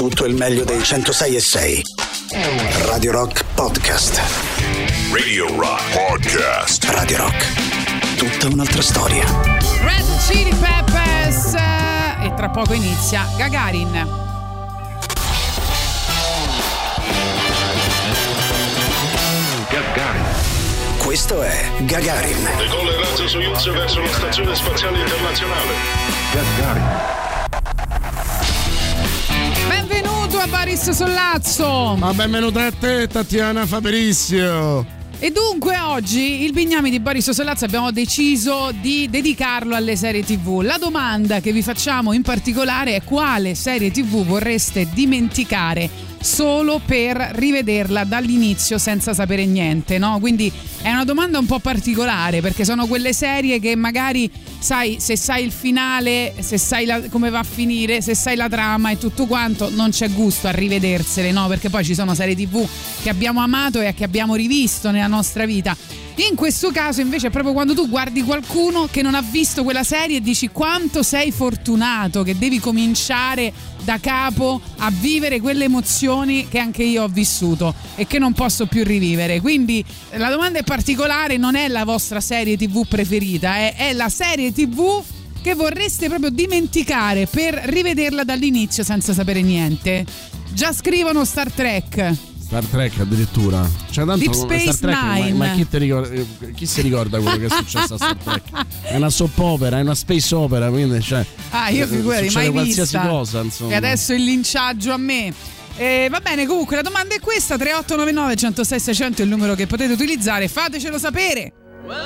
tutto il meglio dei 106 e 6. Radio Rock Podcast. Radio Rock Podcast. Radio Rock. Tutta un'altra storia. Red Chili Peppers eh, e tra poco inizia Gagarin. Gagarin. Questo è Gagarin. Decolla il razzo Soyuz verso la stazione spaziale internazionale. Gagarin. Benvenuto a Baris Sollazzo. Ma benvenuta a te, Tatiana Fabrizio. E dunque oggi il Bignami di Boris Sollazzo abbiamo deciso di dedicarlo alle serie TV. La domanda che vi facciamo in particolare è quale serie TV vorreste dimenticare solo per rivederla dall'inizio senza sapere niente, no? Quindi è una domanda un po' particolare perché sono quelle serie che magari sai se sai il finale, se sai la- come va a finire, se sai la trama e tutto quanto, non c'è gusto a rivedersele, no? Perché poi ci sono serie TV che abbiamo amato e che abbiamo rivisto nella nostra vita. In questo caso invece è proprio quando tu guardi qualcuno che non ha visto quella serie e dici quanto sei fortunato che devi cominciare da capo a vivere quelle emozioni che anche io ho vissuto e che non posso più rivivere. Quindi la domanda è particolare, non è la vostra serie TV preferita, è, è la serie TV che vorreste proprio dimenticare per rivederla dall'inizio senza sapere niente. Già scrivono Star Trek. Star Trek addirittura. Cioè, tanto Deep Space Star Trek, ma- Nine. Ma, chi, ti ricorda- eh, chi si ricorda quello che è successo a Star Trek? È una soap opera, è una space opera, quindi cioè. Ah, io eh, figurati, mai qualsiasi vista. cosa, insomma. E adesso il linciaggio a me. Eh, va bene, comunque la domanda è questa: 3899 106 600 è il numero che potete utilizzare. Fatecelo sapere. When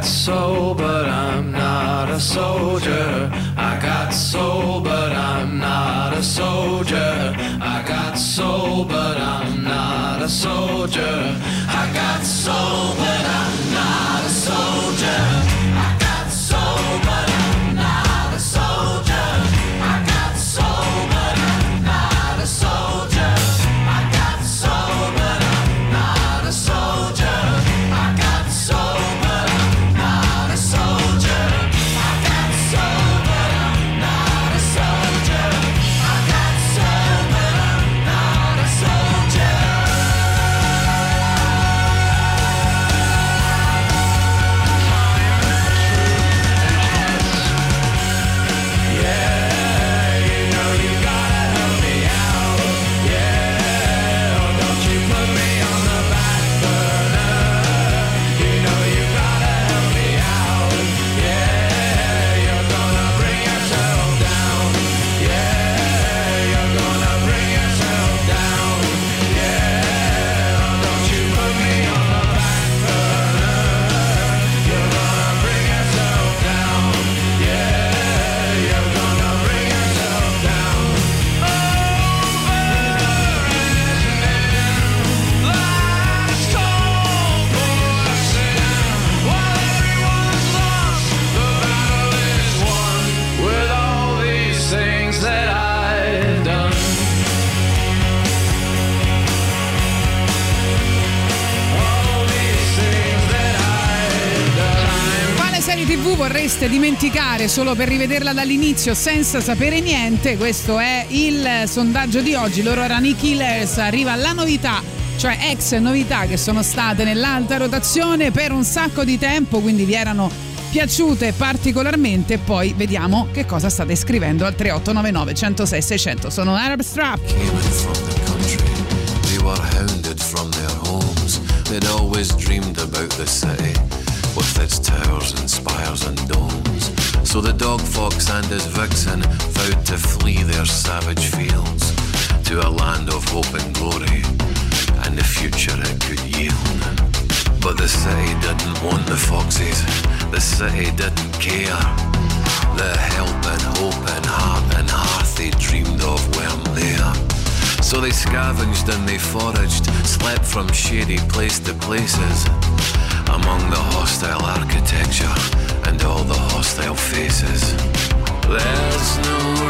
got soul, but I'm not a soldier. I got soul, but I'm not a soldier. I got soul, but I'm not a soldier. I got soul, vorreste dimenticare solo per rivederla dall'inizio senza sapere niente? Questo è il sondaggio di oggi. Loro erano i Killers. Arriva la novità, cioè ex novità che sono state nell'alta rotazione per un sacco di tempo, quindi vi erano piaciute particolarmente. Poi vediamo che cosa state scrivendo al 3899 106 600. Sono Arab Strap. They'd always dreamed about the city, its towers and spires and domes. So the dog fox and his vixen vowed to flee their savage fields to a land of hope and glory, and the future it could yield. But the city didn't want the foxes, the city didn't care. The help and hope and heart and hearth they dreamed of weren't there. So they scavenged and they foraged, slept from shady place to places, among the hostile architecture and all the hostile faces. There's no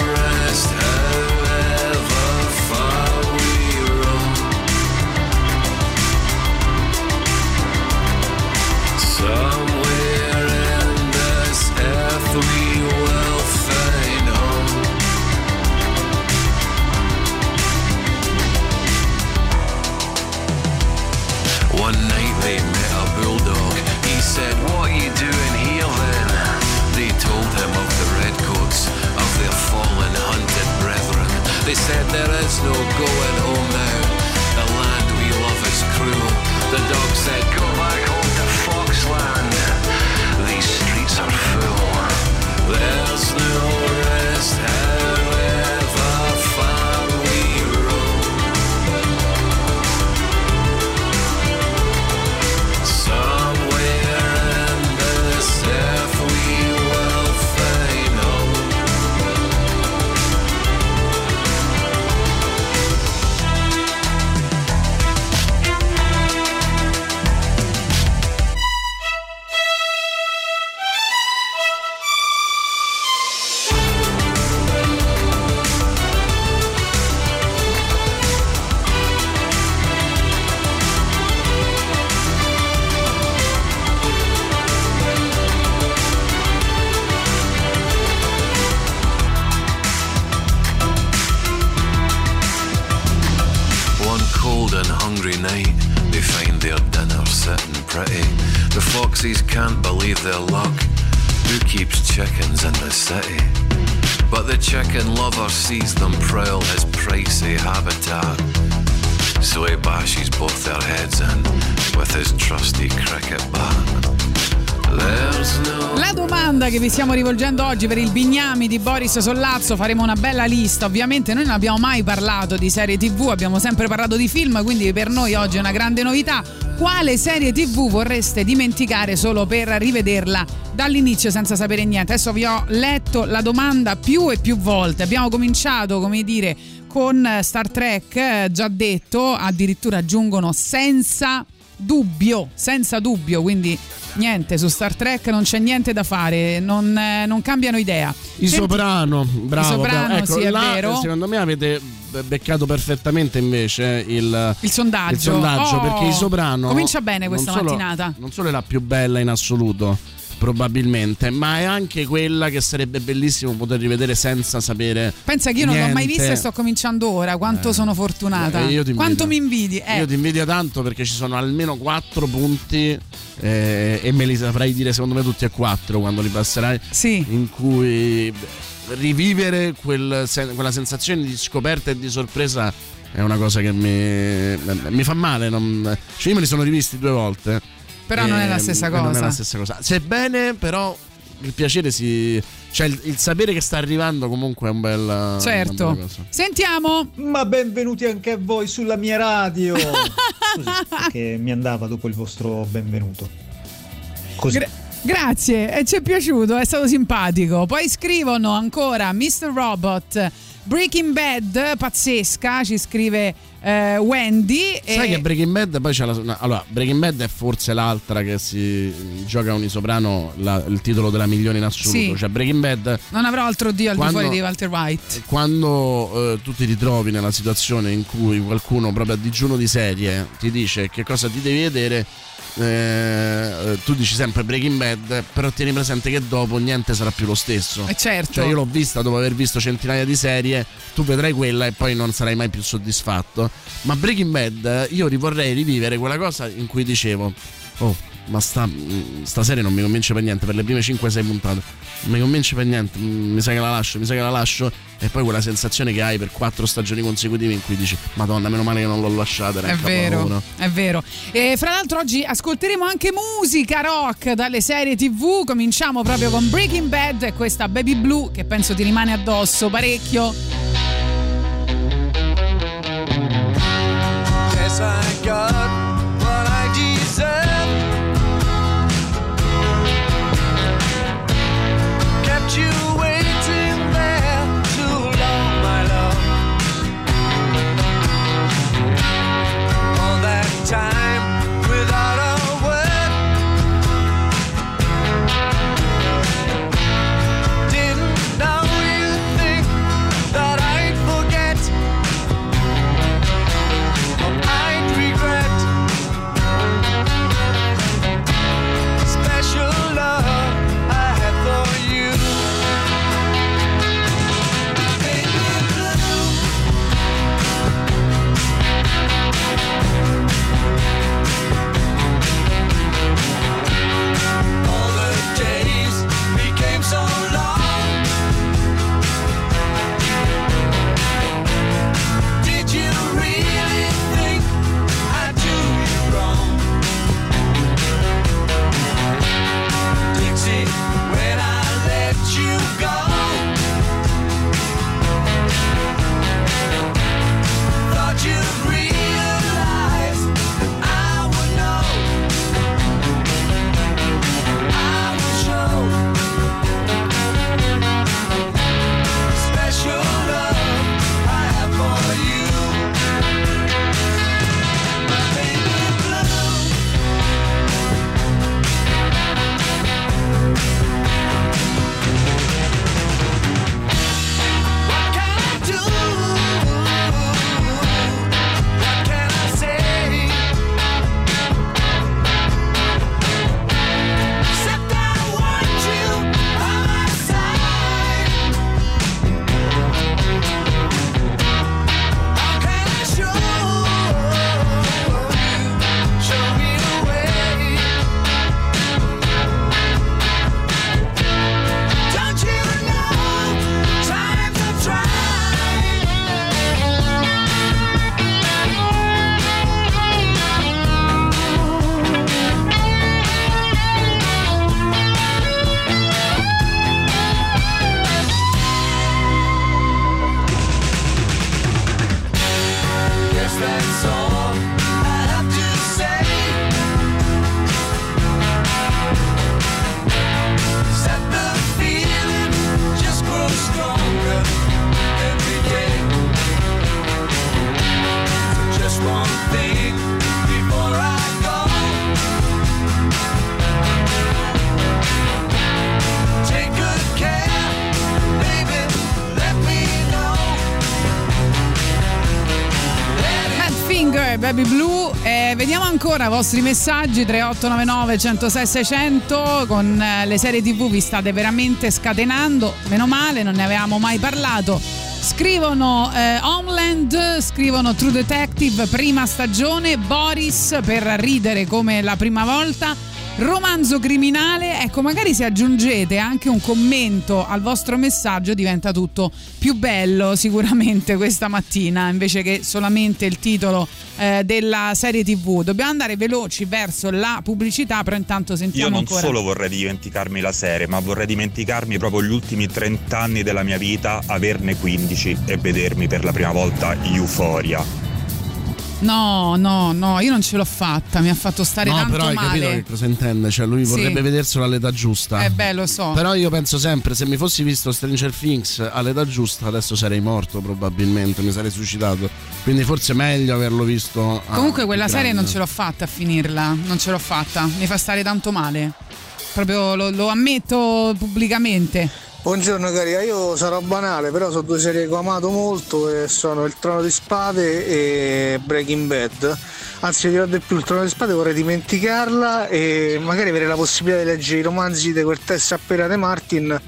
said, There is no going rivolgendo oggi per il Bignami di Boris Sollazzo, faremo una bella lista. Ovviamente noi non abbiamo mai parlato di serie TV, abbiamo sempre parlato di film, quindi per noi oggi è una grande novità. Quale serie TV vorreste dimenticare solo per rivederla dall'inizio senza sapere niente? Adesso vi ho letto la domanda più e più volte. Abbiamo cominciato, come dire, con Star Trek, eh, già detto, addirittura aggiungono senza dubbio, senza dubbio, quindi niente, su Star Trek non c'è niente da fare, non, eh, non cambiano idea. I Senti- Soprano, bravo. Soprano, bravo. Ecco, sì, è là, vero. Secondo me avete beccato perfettamente invece il, Il sondaggio. il sondaggio, Oh, perché i Soprano. Comincia bene questa non solo- mattinata. Non solo è la più bella in assoluto, probabilmente, ma è anche quella che sarebbe bellissimo poter rivedere senza sapere. Pensa che io non l'ho mai vista e sto cominciando ora. Quanto sono fortunata. Eh, Quanto mi invidi? Eh. Io ti invidio tanto perché ci sono almeno quattro punti eh, e me li saprai dire secondo me tutti e quattro quando li passerai. Sì. In cui rivivere quel quella sensazione di scoperta e di sorpresa è una cosa che mi, mi fa male. non- cioè io me li sono rivisti due volte. Però non è la stessa Non è cosa. la stessa cosa. Sebbene però il piacere si. cioè il, il sapere che sta arrivando comunque è un bel. una Certo. bella cosa. Sentiamo. Ma benvenuti anche a voi sulla mia radio. Così, perché mi andava dopo il vostro benvenuto. Così. Gra- grazie, e ci è piaciuto, è stato simpatico. Poi scrivono ancora Mr. Robot. Breaking Bad, pazzesca, ci scrive eh, Wendy. Sai e- che Breaking Bad poi c'è la. no, allora, Breaking Bad è forse l'altra che si gioca unisoprano la- il titolo della milione in assoluto. Sì. Cioè, Breaking Bad Non avrò altro Dio al di Quando- fuori di Walter White. quando eh, tu ti ritrovi nella situazione in cui qualcuno proprio a digiuno di serie ti dice che cosa ti devi vedere eh, tu dici sempre Breaking Bad però tieni presente che dopo niente sarà più lo stesso E certo. cioè io l'ho vista dopo aver visto centinaia di serie tu vedrai quella e poi non sarai mai più soddisfatto ma Breaking Bad io rivorrei rivivere quella cosa in cui dicevo oh ma sta, sta serie non mi convince per niente per le prime 5-6 puntate non mi convince per niente mm, mi sa che la lascio mi sa che la lascio e poi quella sensazione che hai per quattro stagioni consecutive in cui dici madonna meno male che non l'ho lasciata È vero, capolavoro." è vero. E fra l'altro oggi ascolteremo anche musica rock dalle serie TV. Cominciamo proprio con Breaking Bad e questa Baby Blue che penso ti rimane addosso parecchio. Guess I got ancora i vostri messaggi 3899 106 600 con eh, le serie TV vi state veramente scatenando. Meno male, non ne avevamo mai parlato. Scrivono eh, Homeland, scrivono True Detective, prima stagione, Boris per ridere come la prima volta. romanzo criminale, ecco, magari se aggiungete anche un commento al vostro messaggio diventa tutto più bello sicuramente questa mattina, invece che solamente il titolo eh, della serie TV. Dobbiamo andare veloci verso la pubblicità, però intanto sentiamo Io non ancora. solo vorrei dimenticarmi la serie, ma vorrei dimenticarmi proprio gli ultimi 30 anni della mia vita, averne 15 e vedermi per la prima volta Euphoria. No, no, no, io non ce l'ho fatta, mi ha fatto stare No, tanto però hai capito male. che cosa intende? Cioè, lui Sì. vorrebbe vederselo all'età giusta. Eh beh, lo so. Però io penso sempre, se mi fossi visto Stranger Things all'età giusta, adesso sarei morto probabilmente, mi sarei suicidato. Quindi forse è meglio averlo visto. a- Comunque quella serie non ce l'ho fatta a finirla, non ce l'ho fatta, mi fa stare tanto male. Proprio lo, lo ammetto pubblicamente. Buongiorno caria, io sarò banale, però sono due serie che ho amato molto e sono Il Trono di Spade e Breaking Bad. Anzi, dirò di più, Il Trono di Spade vorrei dimenticarla e magari avere la possibilità di leggere i romanzi di quel Tessa appena De Martin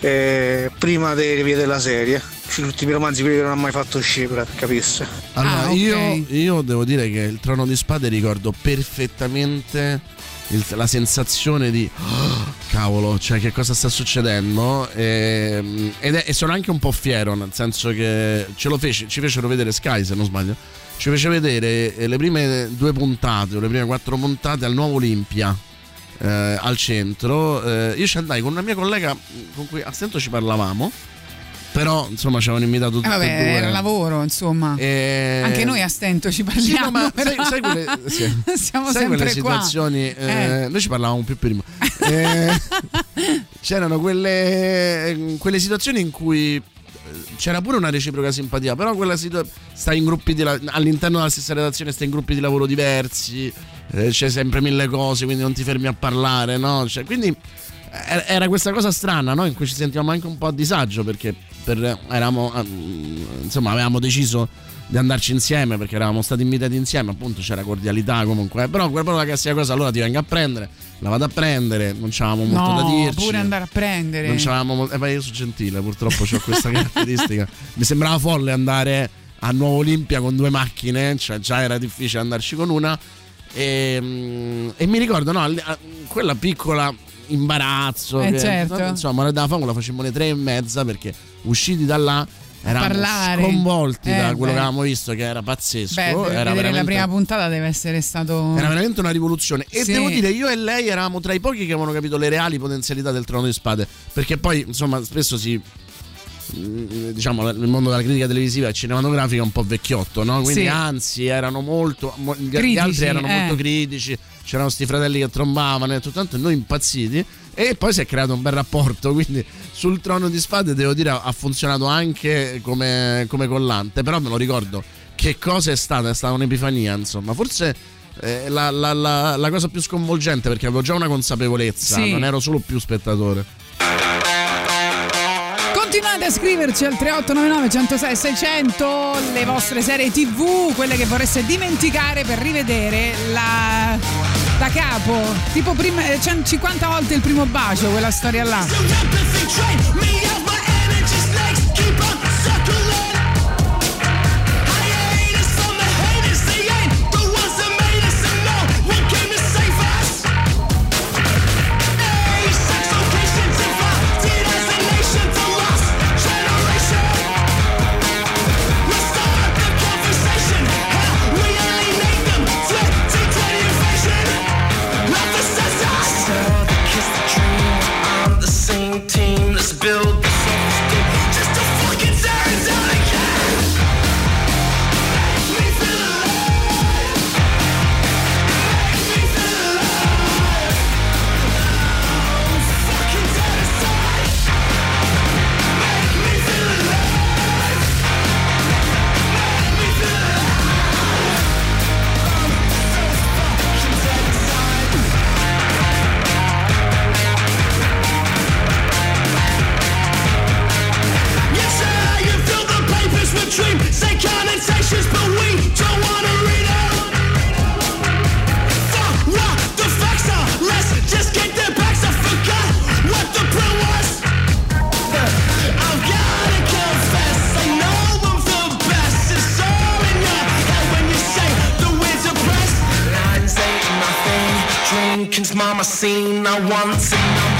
eh, prima di rivedere la serie. Gli ultimi romanzi, quelli che non ha mai fatto uscire, per capisse. Allora, Ah, io, io devo dire che il trono di spade ricordo perfettamente il- la sensazione di "Oh, cavolo, cioè che cosa sta succedendo? E, ed è- e sono anche un po' fiero, nel senso che ce lo fece, ci fecero vedere Sky, se non sbaglio. Ci fece vedere eh, le prime due puntate o le prime quattro puntate al nuovo Olimpia. eh, al centro, Eh, io ci andai con una mia collega con cui a stento ci parlavamo, però insomma ci avevano invitato tutti Eh e vabbè, due. era lavoro, insomma. E- Anche noi a stento ci Eh, Sì, parliamo. no, ma sai, sai quelle, sì. Siamo Sai sempre quelle situazioni eh, Eh. noi ci parlavamo più prima Eh, c'erano quelle, quelle situazioni in cui eh, c'era pure una reciproca simpatia però quella situa- stai in gruppi di la- all'interno della stessa redazione stai in gruppi di lavoro diversi eh, c'è sempre mille cose quindi non ti fermi a parlare no? Cioè, quindi eh, era questa cosa strana no? in cui ci sentivamo anche un po' a disagio perché per- eravamo, eh, insomma avevamo deciso di andarci insieme perché eravamo stati invitati insieme appunto c'era cordialità comunque. Però quella proprio la classica cosa allora ti vengo a prendere la vado a prendere non c'avevamo molto da No, dirci. pure andare a prendere. non c'avevamo mol- eh, ma io sono gentile purtroppo ho questa caratteristica. Mi sembrava folle andare a Nuovo Olimpia con due macchine cioè già era difficile andarci con una. E, mm, e mi ricordo no, quella piccola imbarazzo Eh, che- certo. insomma noi da fame la facemmo alle tre e mezza perché usciti da là eravamo parlare. sconvolti Eh, da quello beh. che avevamo visto che era pazzesco Beh, era vedere la prima puntata deve essere stato. era veramente una rivoluzione. E Sì. devo dire, io e lei eravamo tra i pochi che avevano capito le reali potenzialità del trono di spade. Perché poi, insomma, spesso si. mm, Diciamo, il mondo della critica televisiva e cinematografica è un po' vecchiotto, no? Quindi, Sì. anzi, erano molto. mo- Gli, gli Critici, altri erano eh. molto critici. C'erano sti fratelli che trombavano e tutto tanto, noi impazziti. E poi si è creato un bel rapporto. Quindi, sul trono di spade, devo dire, ha funzionato anche come, come collante. Però me lo ricordo. Che cosa è stata? È stata un'epifania, insomma. Forse eh, la, la- la- la cosa più sconvolgente perché avevo già una consapevolezza, Sì. non ero solo più spettatore. Continuate a scriverci al 3899 106 600 le vostre serie tv, quelle che vorreste dimenticare per rivedere la... da capo. Tipo prima, eh, 50 volte il primo bacio, quella storia là. Lincoln's mama seen. I want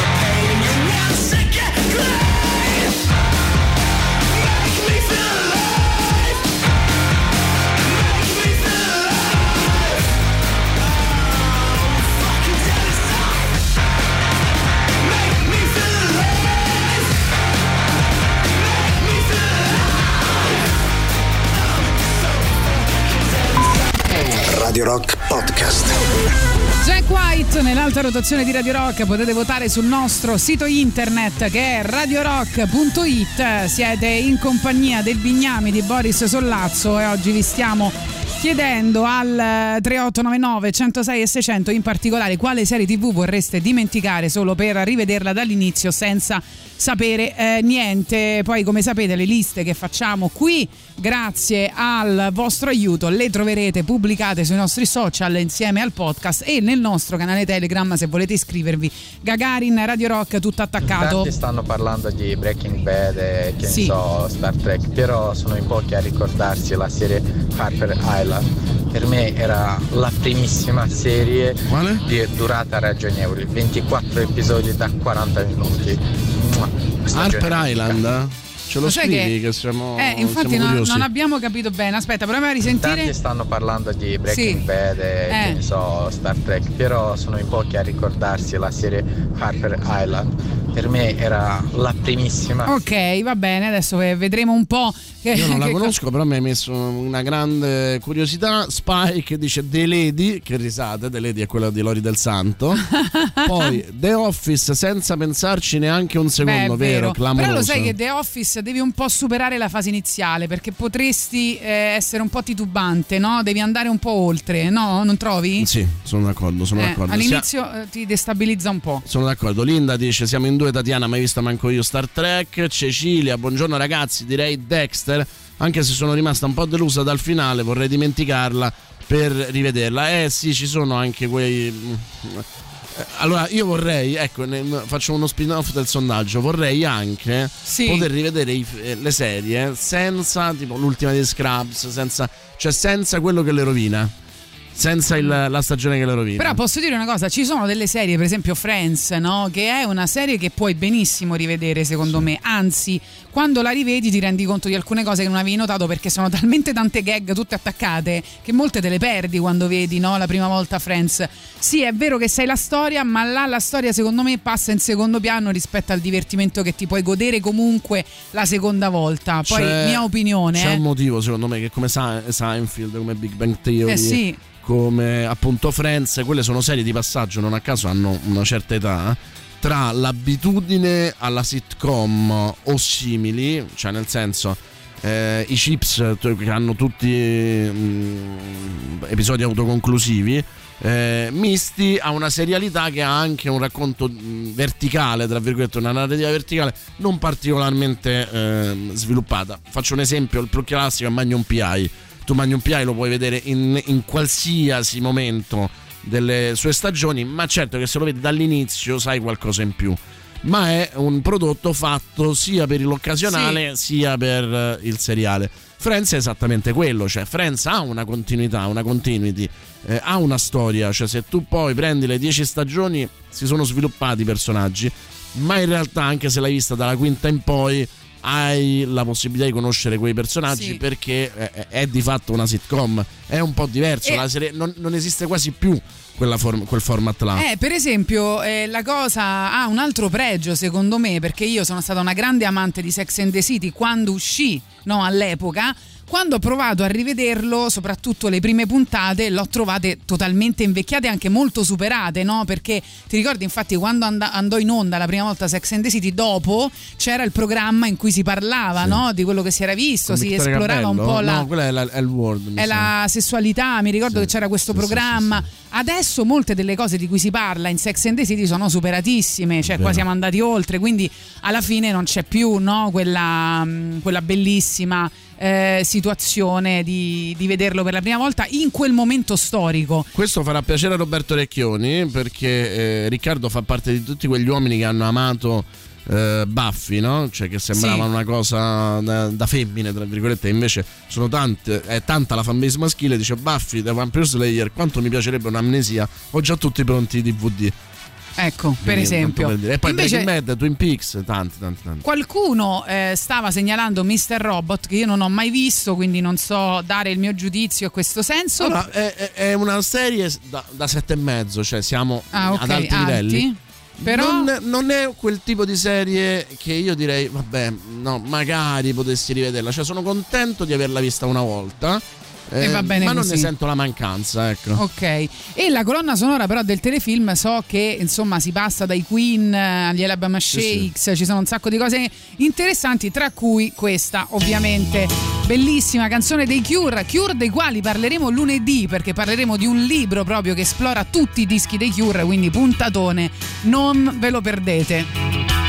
8 nell'alta rotazione di Radio Rock potete votare sul nostro sito internet che è radiorock.it siete in compagnia del bignami di Boris Sollazzo e oggi vi stiamo chiedendo al 3899 106 e 600 in particolare quale serie tv vorreste dimenticare solo per rivederla dall'inizio senza sapere eh, niente. Poi come sapete le liste che facciamo qui grazie al vostro aiuto le troverete pubblicate sui nostri social insieme al podcast e nel nostro canale Telegram se volete iscrivervi. Gagarin Radio Rock tutto attaccato. Tanti stanno parlando di Breaking Bad e che ne Sì. so, Star Trek, però sono in pochi a ricordarsi la serie Harper Island. Per me era la primissima serie di durata ragionevole, 24 episodi da 40 minuti. Harper Island? Ce lo scrivi che- che, siamo, Eh, infatti siamo no- curiosi. non abbiamo capito bene. Aspetta, proviamo a risentire. Tanti stanno parlando di Breaking Sì. Bad e Eh. che ne so, Star Trek, però sono in pochi a ricordarsi la serie Harper Island. Per me era la primissima Ok, va bene, adesso ve- vedremo un po'. Che, Io non la che co- conosco, però mi hai messo una grande curiosità. Spike dice The Lady, che risate, The Lady è quella di Lori del Santo. Poi The Office senza pensarci neanche un Beh, secondo, è vero? Clamoroso. Però lo sai che The Office devi un po' superare la fase iniziale perché potresti eh, essere un po' titubante, no? Devi andare un po' oltre, no? Non trovi? Sì, sono d'accordo, sono Eh, d'accordo. all'inizio eh, ti destabilizza un po'. Sono d'accordo. Linda dice: Siamo in due, Tatiana, mai vista manco io Star Trek. Cecilia, buongiorno ragazzi, direi Dexter. Anche se sono rimasta un po' delusa dal finale, vorrei dimenticarla per rivederla. Eh sì, ci sono anche quei. Allora, io vorrei, ecco, ne- faccio uno spin-off del sondaggio. Vorrei anche Sì. poter rivedere i- eh, le serie senza, tipo, l'ultima di Scrubs, senza, cioè senza quello che le rovina. Senza il- la stagione che le rovina. Però posso dire una cosa, ci sono delle serie, per esempio Friends, no? che è una serie che puoi benissimo rivedere secondo me, anzi quando la rivedi ti rendi conto di alcune cose che non avevi notato perché sono talmente tante gag tutte attaccate che molte te le perdi quando vedi no? la prima volta Friends. Sì, è vero che sai la storia, ma là la storia secondo me passa in secondo piano rispetto al divertimento che ti puoi godere comunque la seconda volta. Poi C'è- mia opinione. C'è eh. un motivo, secondo me, che come Seinfeld, come Big Bang Theory, Eh sì. Come appunto Friends, quelle sono serie di passaggio, non a caso hanno una certa età. Tra l'abitudine alla sitcom o simili, cioè nel senso. eh, I chips che hanno tutti mm, episodi autoconclusivi, eh, misti a una serialità che ha anche un racconto mm, verticale, tra virgolette, una narrativa verticale non particolarmente ehm, sviluppata. Faccio un esempio, il più classico è Magnum PI. Tu Magnum PI lo puoi vedere in, in qualsiasi momento delle sue stagioni, ma certo che se lo vedi dall'inizio sai qualcosa in più. Ma è un prodotto fatto sia per l'occasionale sia per eh, il seriale. Friends è esattamente quello, cioè Friends ha una continuità, una continuity, eh, ha una storia, cioè se tu poi prendi le 10 stagioni si sono sviluppati i personaggi, ma in realtà anche se l'hai vista dalla quinta in poi hai la possibilità di conoscere quei personaggi Sì. perché è, è di fatto una sitcom, è un po' diverso, E- la serie- non, non esiste quasi più form- quel format là. Eh, per esempio, eh, la cosa ha un altro pregio secondo me, perché io sono stata una grande amante di Sex and the City quando uscì no, all'epoca. Quando ho provato a rivederlo, soprattutto le prime puntate, l'ho trovate totalmente invecchiate e anche molto superate, no? Perché ti ricordi, infatti, quando and- andò in onda la prima volta Sex and the City, dopo c'era il programma in cui si parlava, no? Di quello che si era visto, Con si Vittorio esplorava un Capello? po' la, No, quella è, la, è World. è la sessualità, mi ricordo Sì, che c'era questo sì, sì, programma. Adesso molte delle cose di cui si parla in Sex and the City sono superatissime, cioè qua siamo andati oltre, quindi alla fine non c'è più no, quella, mh, quella bellissima eh, situazione di, di vederlo per la prima volta in quel momento storico. Questo farà piacere a Roberto Recchioni perché eh, Riccardo fa parte di tutti quegli uomini che hanno amato eh, Buffy, no? Cioè che sembrava Sì. una cosa da, da femmine, tra virgolette, invece sono tante, è tanta la fanbase maschile, dice Buffy da Vampire Slayer, quanto mi piacerebbe un'amnesia, ho già tutti pronti i DVD. Ecco, per esempio. tanto per dire. E poi Invece- Breaking Bad, Twin Peaks, tanti, tanti, tanti. Qualcuno eh, stava segnalando Mr. Robot che io non ho mai visto, quindi non so dare il mio giudizio a questo senso. Allora, è, è- una serie da, da sette e mezzo, cioè siamo Ah, ok, ad alti, alti. livelli. Però- Non, non è quel tipo di serie che io direi, vabbè, no, magari potessi rivederla. Cioè, sono contento di averla vista una volta. E bene ma non così. ne sento la mancanza, ecco. Ok, e la colonna sonora però del telefilm so che insomma si passa dai Queen agli Alabama Sì, Shakes, ci sono un sacco di cose interessanti, tra cui questa ovviamente bellissima canzone dei Cure, Cure dei quali parleremo lunedì perché parleremo di un libro proprio che esplora tutti i dischi dei Cure, quindi puntatone, non ve lo perdete.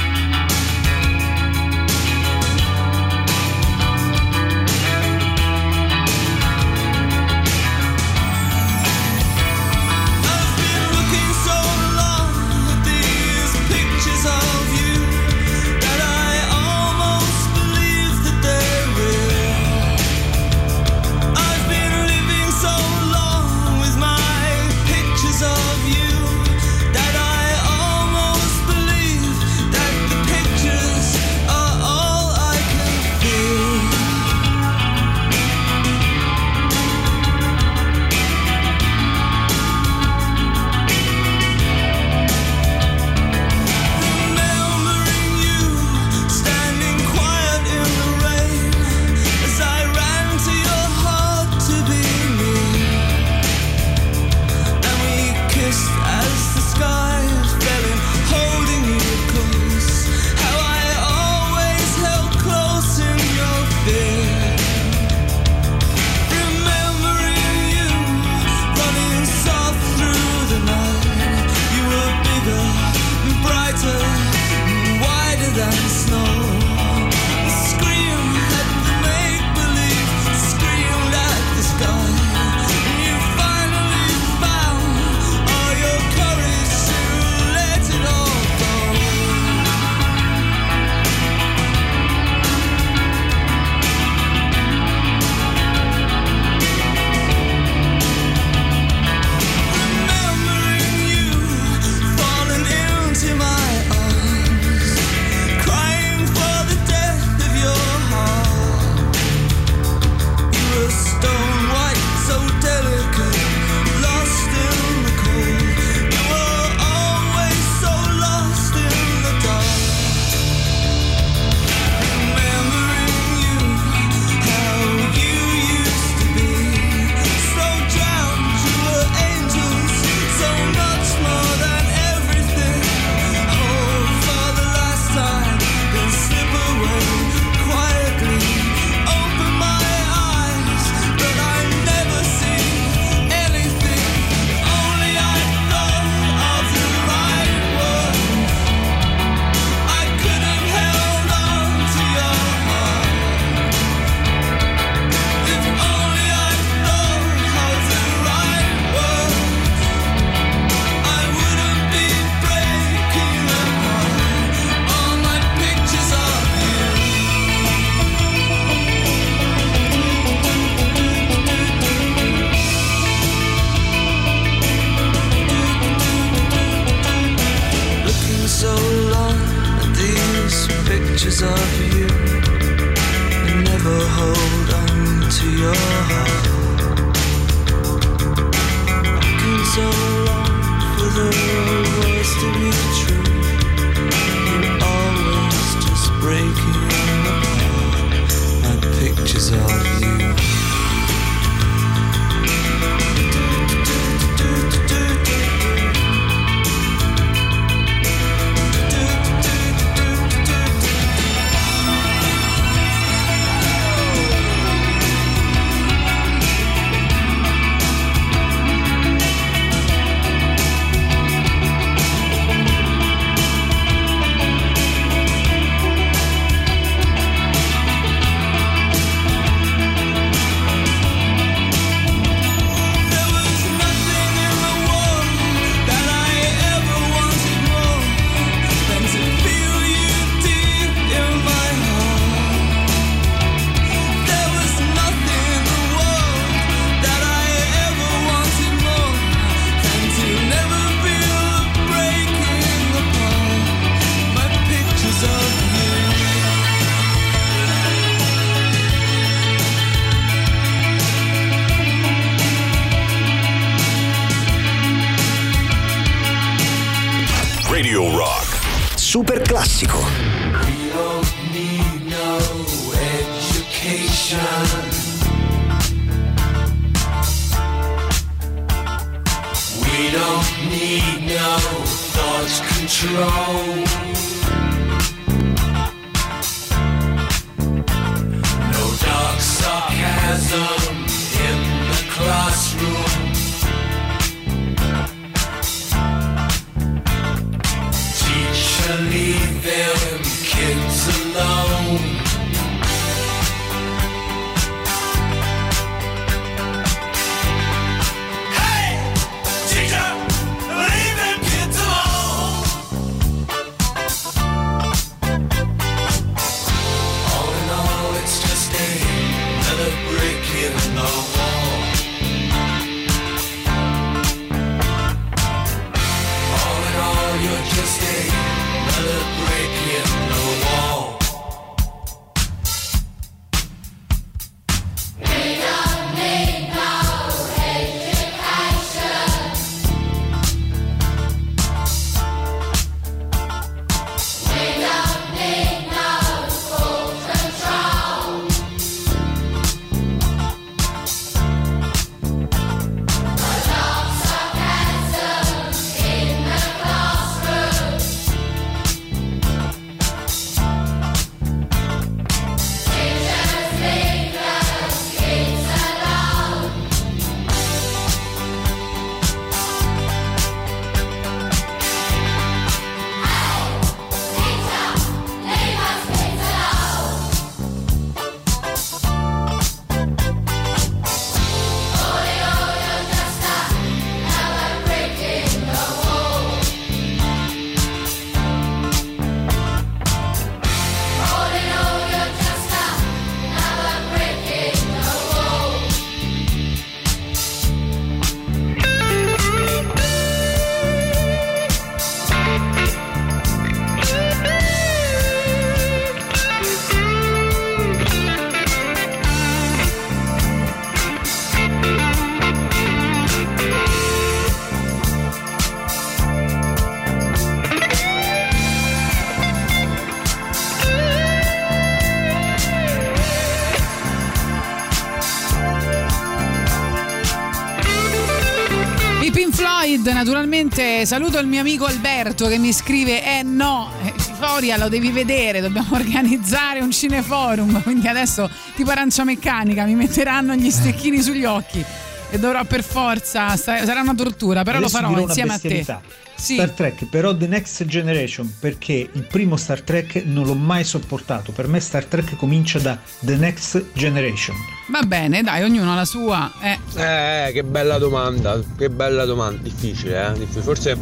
Naturalmente saluto il mio amico Alberto che mi scrive: Eh no, eh, Foria lo devi vedere, dobbiamo organizzare un cineforum. Quindi adesso, tipo arancia meccanica, mi metteranno gli stecchini sugli occhi e dovrò per forza, sarà una tortura, però Adesso lo farò insieme a te. Sì. Star Trek, però The Next Generation, perché il primo Star Trek non l'ho mai sopportato. Per me Star Trek comincia da The Next Generation. Va bene, dai, ognuno ha la sua. Eh. Eh, che bella domanda, che bella domanda, difficile, eh? difficile. Forse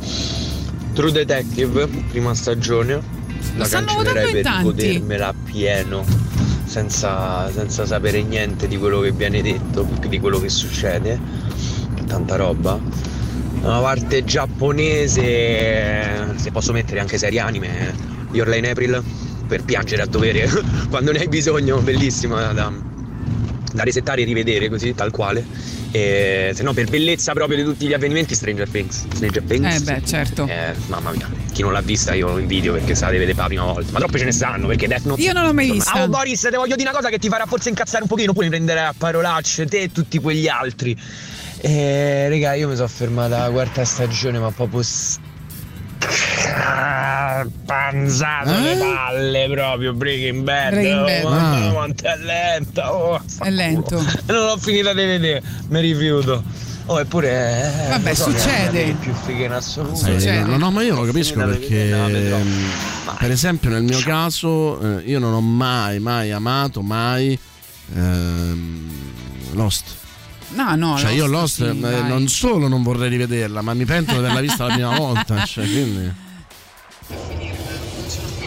True Detective, prima stagione, la cancellerei per tanti. godermela pieno, senza, senza sapere niente di quello che viene detto, di quello che succede, tanta roba. Una parte giapponese, se posso mettere anche serie anime, Your Line April, per piangere a dovere quando ne hai bisogno, bellissima da, da resettare e rivedere così, tal quale. E se no, per bellezza proprio di tutti gli avvenimenti, Stranger Things. Stranger Things. Eh beh, certo. Eh, mamma mia, chi non l'ha vista io lo invidio perché sa deve vedere la prima volta. Ma troppe ce ne stanno perché Death Note. Io non l'ho mai vista. Ah, oh, Boris, te voglio dire una cosa che ti farà forse incazzare un pochino, poi prenderai a parolacce, te e tutti quegli altri. Eh, raga, io mi sono fermata alla quarta stagione, ma proprio s- panzato le palle proprio Breaking Bad. Breaking Bad. Oh, mamma mia, Ah. quanto è lenta. Oh, È lento. non l'ho finita di vedere, mi rifiuto. Oh, eppure. eh, Vabbè, so succede. più fighe in assoluto. Eh, no, no, ma io lo capisco perché, ehm, per esempio, nel mio caso, eh, io non ho mai, mai amato, mai ehm, Lost. No, no. cioè, io Lost sì, eh, non solo non vorrei rivederla, ma mi pento di averla vista la prima volta. Cioè, quindi.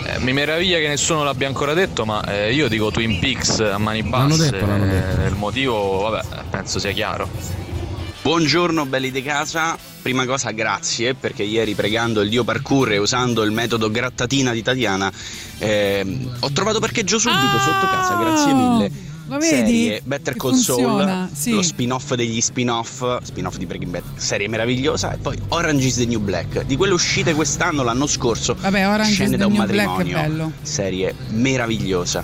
Eh, mi meraviglia che nessuno l'abbia ancora detto, ma eh, io dico Twin Peaks a mani L'hanno basse. detto, l'hanno detto. eh, il motivo, vabbè, penso sia chiaro. Buongiorno belli di casa, prima cosa grazie perché ieri pregando il Dio Parkour e usando il metodo grattatina di Tatiana ehm, ho trovato parcheggio subito sotto casa, grazie mille. Lo vedi? Serie Better Call Saul, sì. lo spin-off degli spin-off, spin-off di Breaking Bad, serie meravigliosa. E poi Orange is the New Black, di quelle uscite quest'anno, l'anno scorso. Vabbè, Orange is Scene the da un New Black è matrimonio. bello. Serie meravigliosa.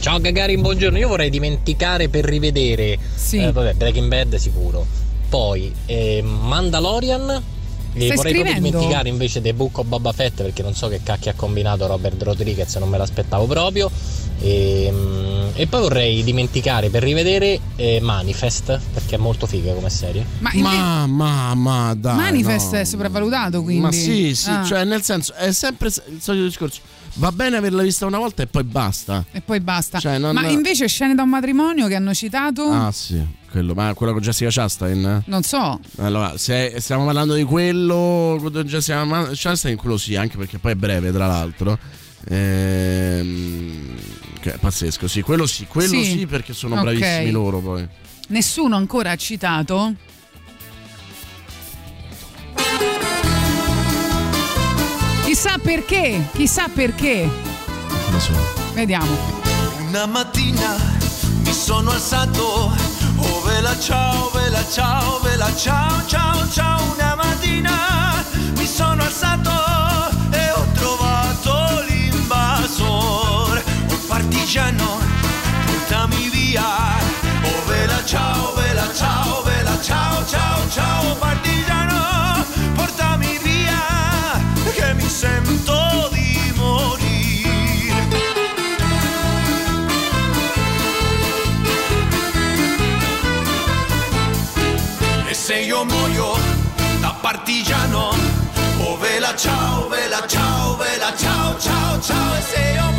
Ciao Gagarin, buongiorno. Io vorrei dimenticare per rivedere eh, vabbè, Breaking Bad sicuro. Poi eh, Mandalorian. Li Stai vorrei proprio scrivendo? dimenticare invece The Book of Boba Fett perché non so che cacchio ha combinato Robert Rodriguez, non me l'aspettavo proprio. E, mm, e poi vorrei dimenticare per rivedere eh, Manifest perché è molto figa come serie. Ma, Ma, ma, ma dai. Manifest no. è sopravvalutato quindi. Ma sì, sì, Ah. cioè nel senso è sempre il solito discorso. Va bene averla vista una volta e poi basta. E poi basta. Cioè, non- Ma invece scene da un matrimonio che hanno citato? Ah sì, quello, ma quello con Jessica Chastain? Non so. Allora, se stiamo parlando di quello con Jessica Chastain, quello sì, anche perché poi è breve tra l'altro. Ehm, è pazzesco, sì, quello sì, quello Sì. sì, perché sono Ok. bravissimi loro poi. Nessuno ancora ha citato. Chissà perché, chissà perché. Lo so. Vediamo. Una mattina mi sono alzato, oh vela ciao, vela ciao, vela ciao, ciao, ciao. Una mattina mi sono alzato partigiano, portami via. Oh vela ciao, vela ciao, vela ciao, ciao, ciao, partigiano, portami via, che mi sento di morire. E se io muoio da partigiano, oh vela ciao, vela ciao, vela ciao, ciao, ciao. E se io muoio da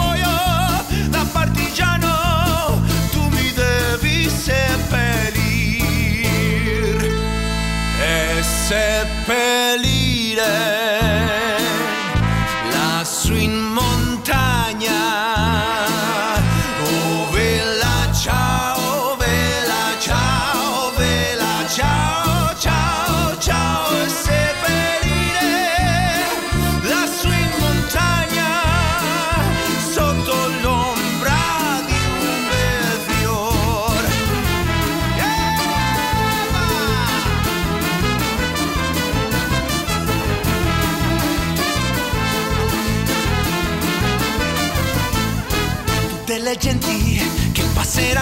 partigiano, tu mi devi seppellir. E seppellire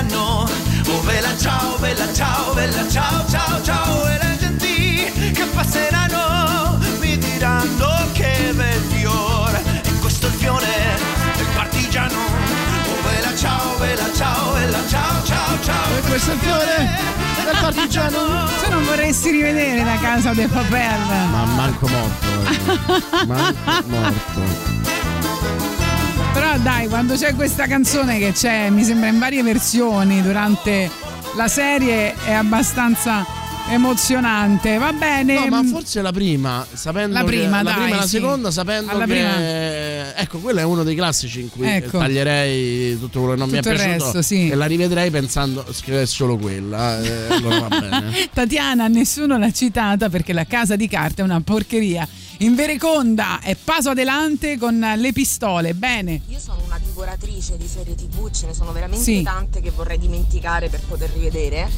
passeranno, oh vela ciao, vela ciao, vela ciao, ciao, ciao, e le genti che passeranno mi diranno che bel fiore, e questo è il fiore del partigiano, oh vela ciao, vela ciao, vela ciao, ciao, ciao, E questo è il fiore del partigiano. Se non vorresti rivedere la casa del papel. Ma manco morto. eh. manco morto. Dai, quando c'è questa canzone che c'è, mi sembra in varie versioni durante la serie, è abbastanza emozionante. Va bene. No, ma forse la prima, sapendo La prima, che, dai, la prima e la sì. seconda, sapendo Alla che prima. ecco, quello è uno dei classici in cui Ecco. taglierei tutto quello che non mi è Tutto piaciuto resto, sì. e la rivedrei pensando è solo quella. eh, allora. Tatiana, nessuno l'ha citata perché la casa di carta è una porcheria. In Vereconda è paso adelante con le pistole. Bene. Io sono una divoratrice di serie tv, ce ne sono veramente Sì. tante che vorrei dimenticare per poter rivedere,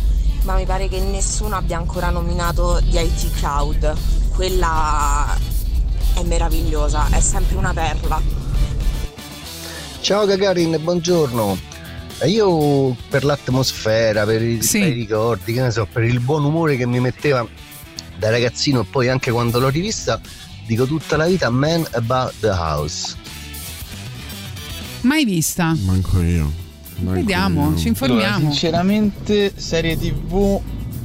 ma mi pare che nessuno abbia ancora nominato The IT Crowd. Quella è meravigliosa, è sempre una perla. Ciao Gagarin, buongiorno. Eh, Io per l'atmosfera, per i bei ricordi, che ne so, per il buon umore che mi metteva da ragazzino e poi anche quando l'ho rivista, dico tutta la vita Man About the House. Mai vista. Manco io. Vediamo, ci informiamo. Allora, sinceramente, serie TV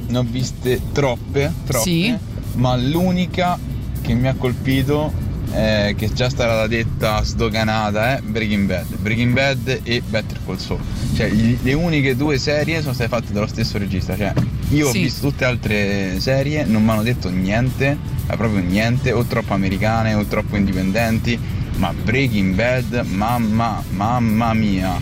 ne ho viste troppe, troppe. Sì. Ma l'unica che mi ha colpito, eh, che è già stata detta sdoganata, è Breaking Bad. Breaking Bad e Better Call Saul. Cioè, gli- le uniche due serie sono state fatte dallo stesso regista. Cioè, io ho Sì. visto tutte le altre serie, non mi hanno detto niente, ma proprio niente, o troppo americane o troppo indipendenti. Ma Breaking Bad, mamma, mamma mia.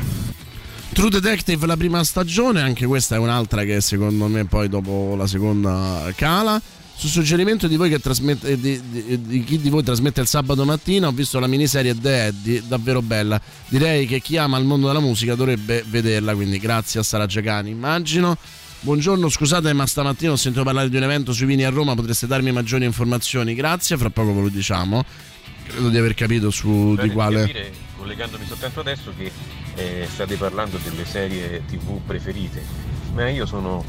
True Detective la prima stagione, anche questa è un'altra che secondo me poi dopo la seconda cala. Su suggerimento di, voi che trasmette, di, di- di chi di voi trasmette il sabato mattina, ho visto la miniserie The Eddie, davvero bella. Direi che chi ama il mondo della musica dovrebbe vederla, quindi grazie a Sara Giacani, immagino. Buongiorno, scusate, ma stamattina ho sentito parlare di un evento sui vini a Roma, potreste darmi maggiori informazioni? Grazie, fra poco ve lo diciamo. Credo di aver capito su Bene di quale. capire, collegandomi soltanto adesso, che eh, state parlando delle serie tv preferite, ma io sono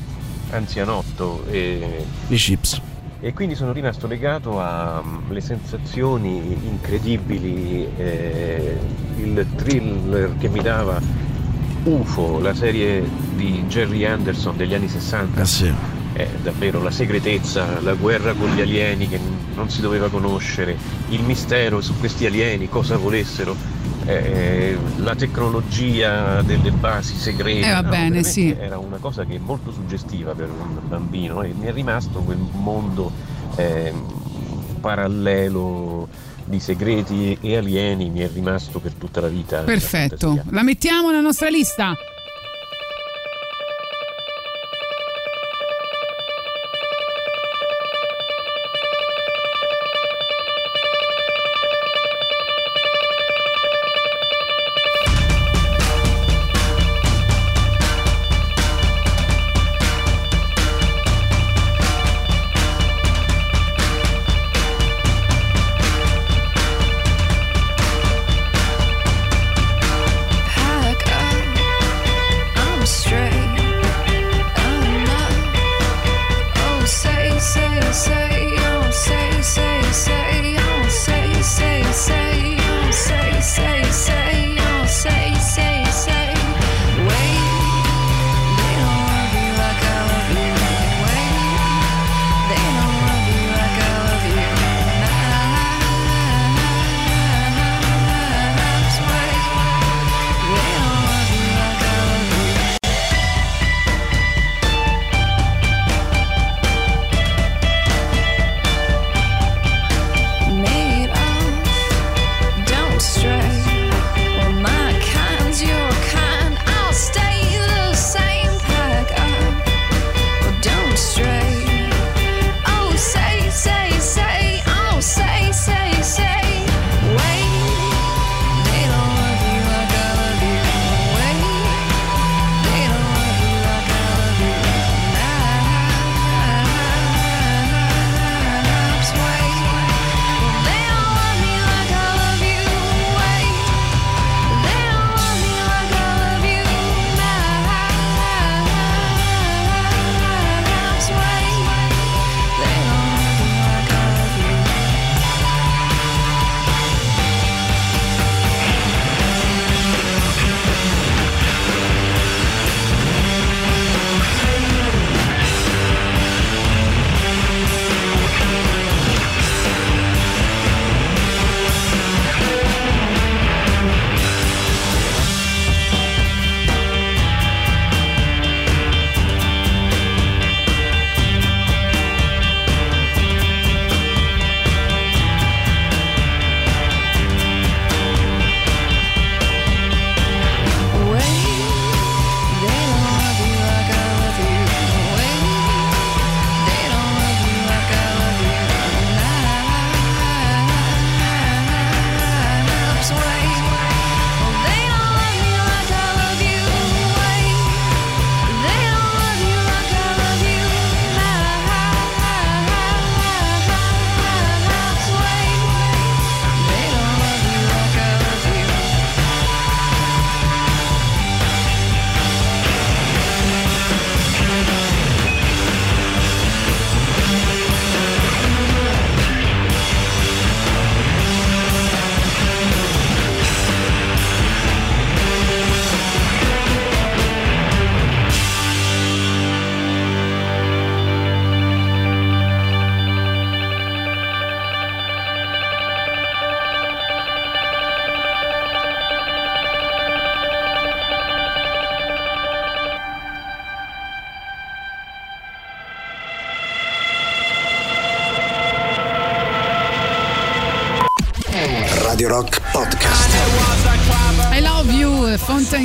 anzianotto e, I chips. E quindi sono rimasto legato alle sensazioni incredibili, eh, il thriller che mi dava UFO, la serie di Jerry Anderson degli anni 60. Eh sì. È davvero la segretezza, la guerra con gli alieni che non si doveva conoscere, il mistero su questi alieni, cosa volessero, eh, la tecnologia delle basi segrete. Eh, va bene, sì. Era una cosa che è molto suggestiva per un bambino e mi è rimasto quel mondo ehm, parallelo di segreti e alieni, mi è rimasto per tutta la vita. nella Perfetto. La mettiamo nella nostra lista.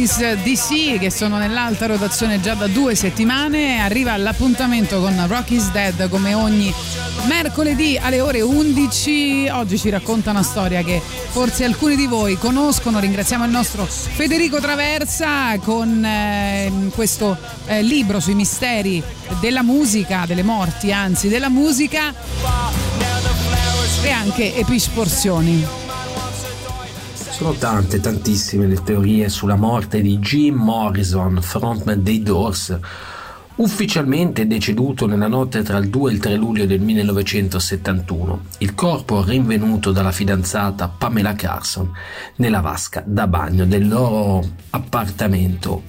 Fountains DC che sono nell'alta rotazione già da due settimane. Arriva l'appuntamento con Rock is Dead come ogni mercoledì alle ore 11. Oggi ci racconta una storia che forse alcuni di voi conoscono. Ringraziamo il nostro Federico Traversa con eh, questo eh, libro sui misteri della musica, delle morti, anzi della musica e anche episporzioni. Sono tante, tantissime le teorie sulla morte di Jim Morrison, frontman dei Doors, ufficialmente deceduto nella notte tra il 2 e il 3 luglio del 1971. Il corpo rinvenuto dalla fidanzata Pamela Carson nella vasca da bagno del loro appartamento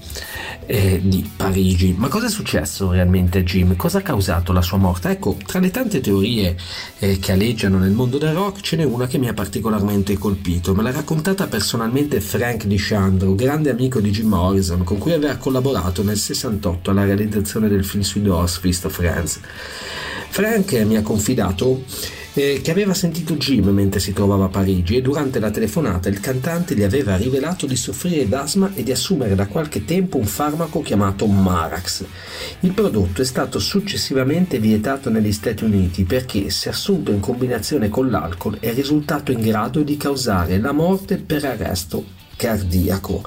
eh, di Parigi. Ma cosa è successo realmente a Jim? Cosa ha causato la sua morte? Ecco, tra le tante teorie eh, che aleggiano nel mondo del rock ce n'è una che mi ha particolarmente colpito. Me l'ha raccontata personalmente Frank DiShandro, grande amico di Jim Morrison, con cui aveva collaborato nel 68 alla realizzazione del film sui Doors, of Friends. Frank mi ha confidato eh, che aveva sentito Jim mentre si trovava a Parigi e durante la telefonata il cantante gli aveva rivelato di soffrire d'asma e di assumere da qualche tempo un farmaco chiamato Marax. Il prodotto è stato successivamente vietato negli Stati Uniti perché, se assunto in combinazione con l'alcol, è risultato in grado di causare la morte per arresto cardiaco.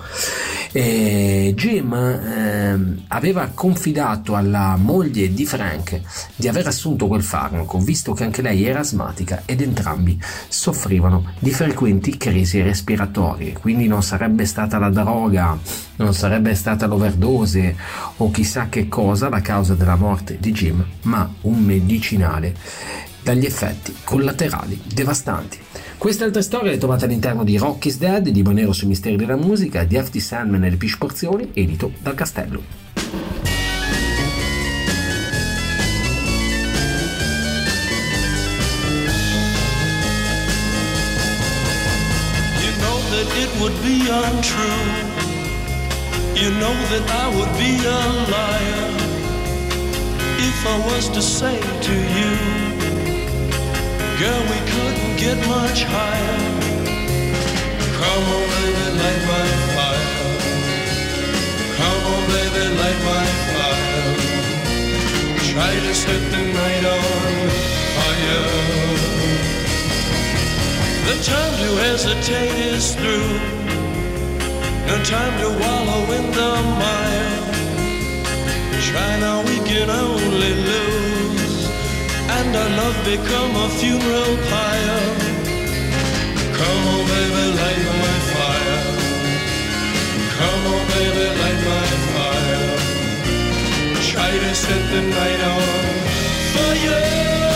Eh, Jim eh, aveva confidato alla moglie di Frank di aver assunto quel farmaco, visto che anche lei era asmatica ed entrambi soffrivano di frequenti crisi respiratorie, quindi non sarebbe stata la droga, non sarebbe stata l'overdose o chissà che cosa la causa della morte di Jim, ma un medicinale dagli effetti collaterali devastanti. Queste altre storie le trovate all'interno di Rock is Dead, di Bonero sui misteri della musica, di FT Sandman e le Pish Porzioni, edito dal Castello. It would be untrue. You know that I would be a liar if I was to say to you, girl, we couldn't get much higher. Come on, baby, light my fire. Come on, baby, light my fire. Try to set the night on fire. The time to hesitate is through. No time to wallow in the mire. Try now, we can only lose. And our love become a funeral pyre. Come on, baby, light my fire. Come on, baby, light my fire. Try to set the night on fire.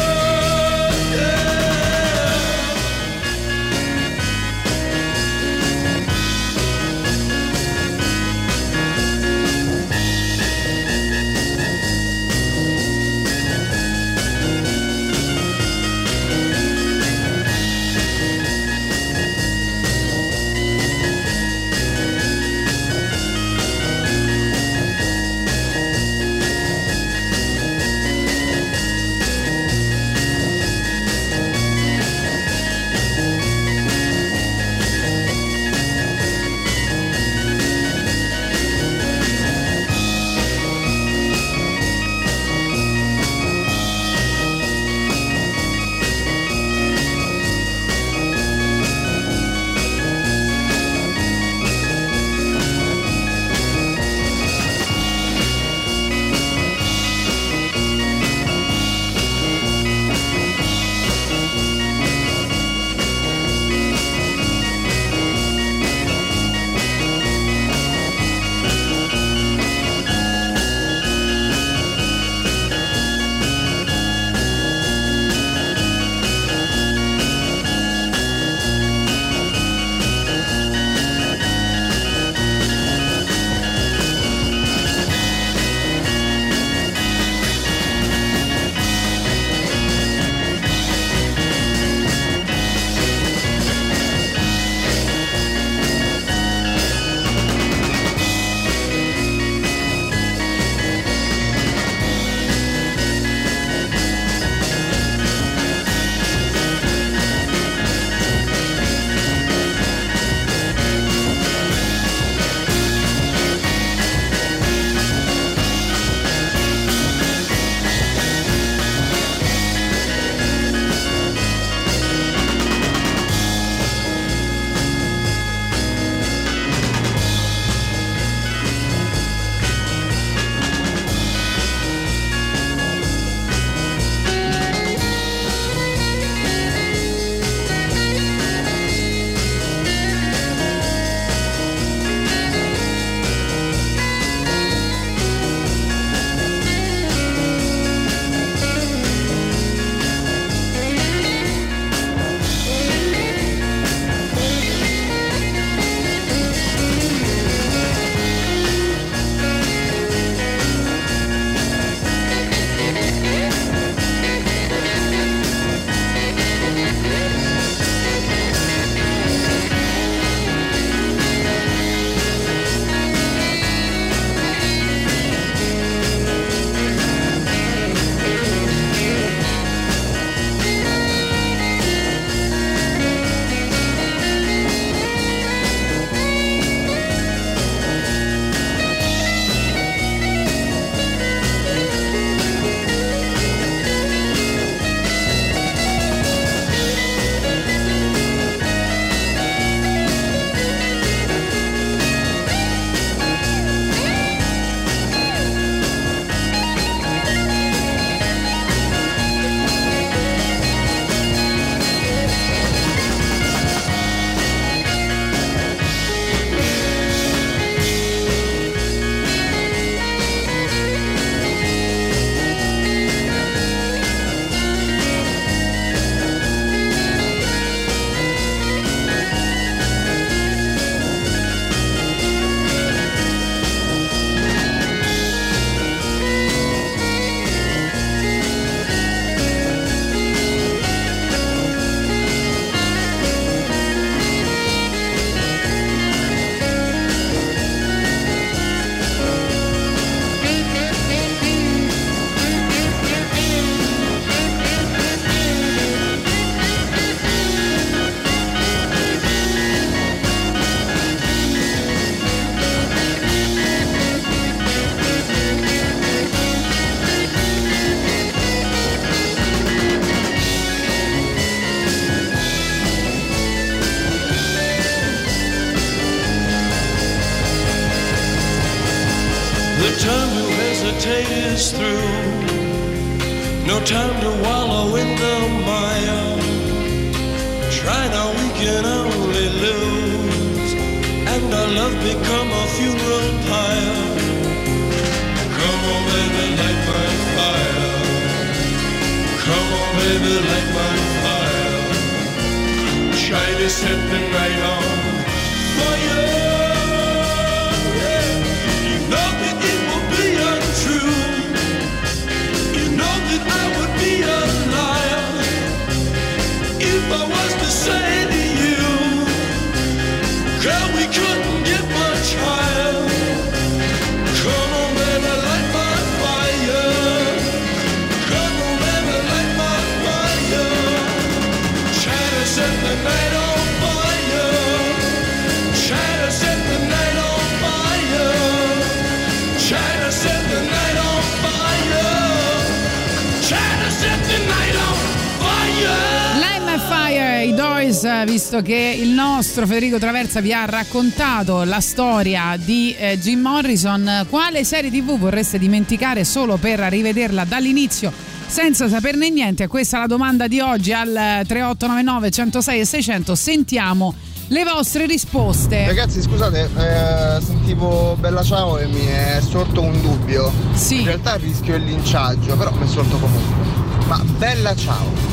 Visto che il nostro Federico Traversa vi ha raccontato la storia di eh, Jim Morrison, quale serie tv vorreste dimenticare solo per rivederla dall'inizio senza saperne niente? Questa è la domanda di oggi al 3899 106 e 600. Sentiamo le vostre risposte. Ragazzi scusate, eh, sentivo Bella Ciao e mi è sorto un dubbio. Sì. In realtà rischio il linciaggio, però mi è sorto comunque. Ma Bella Ciao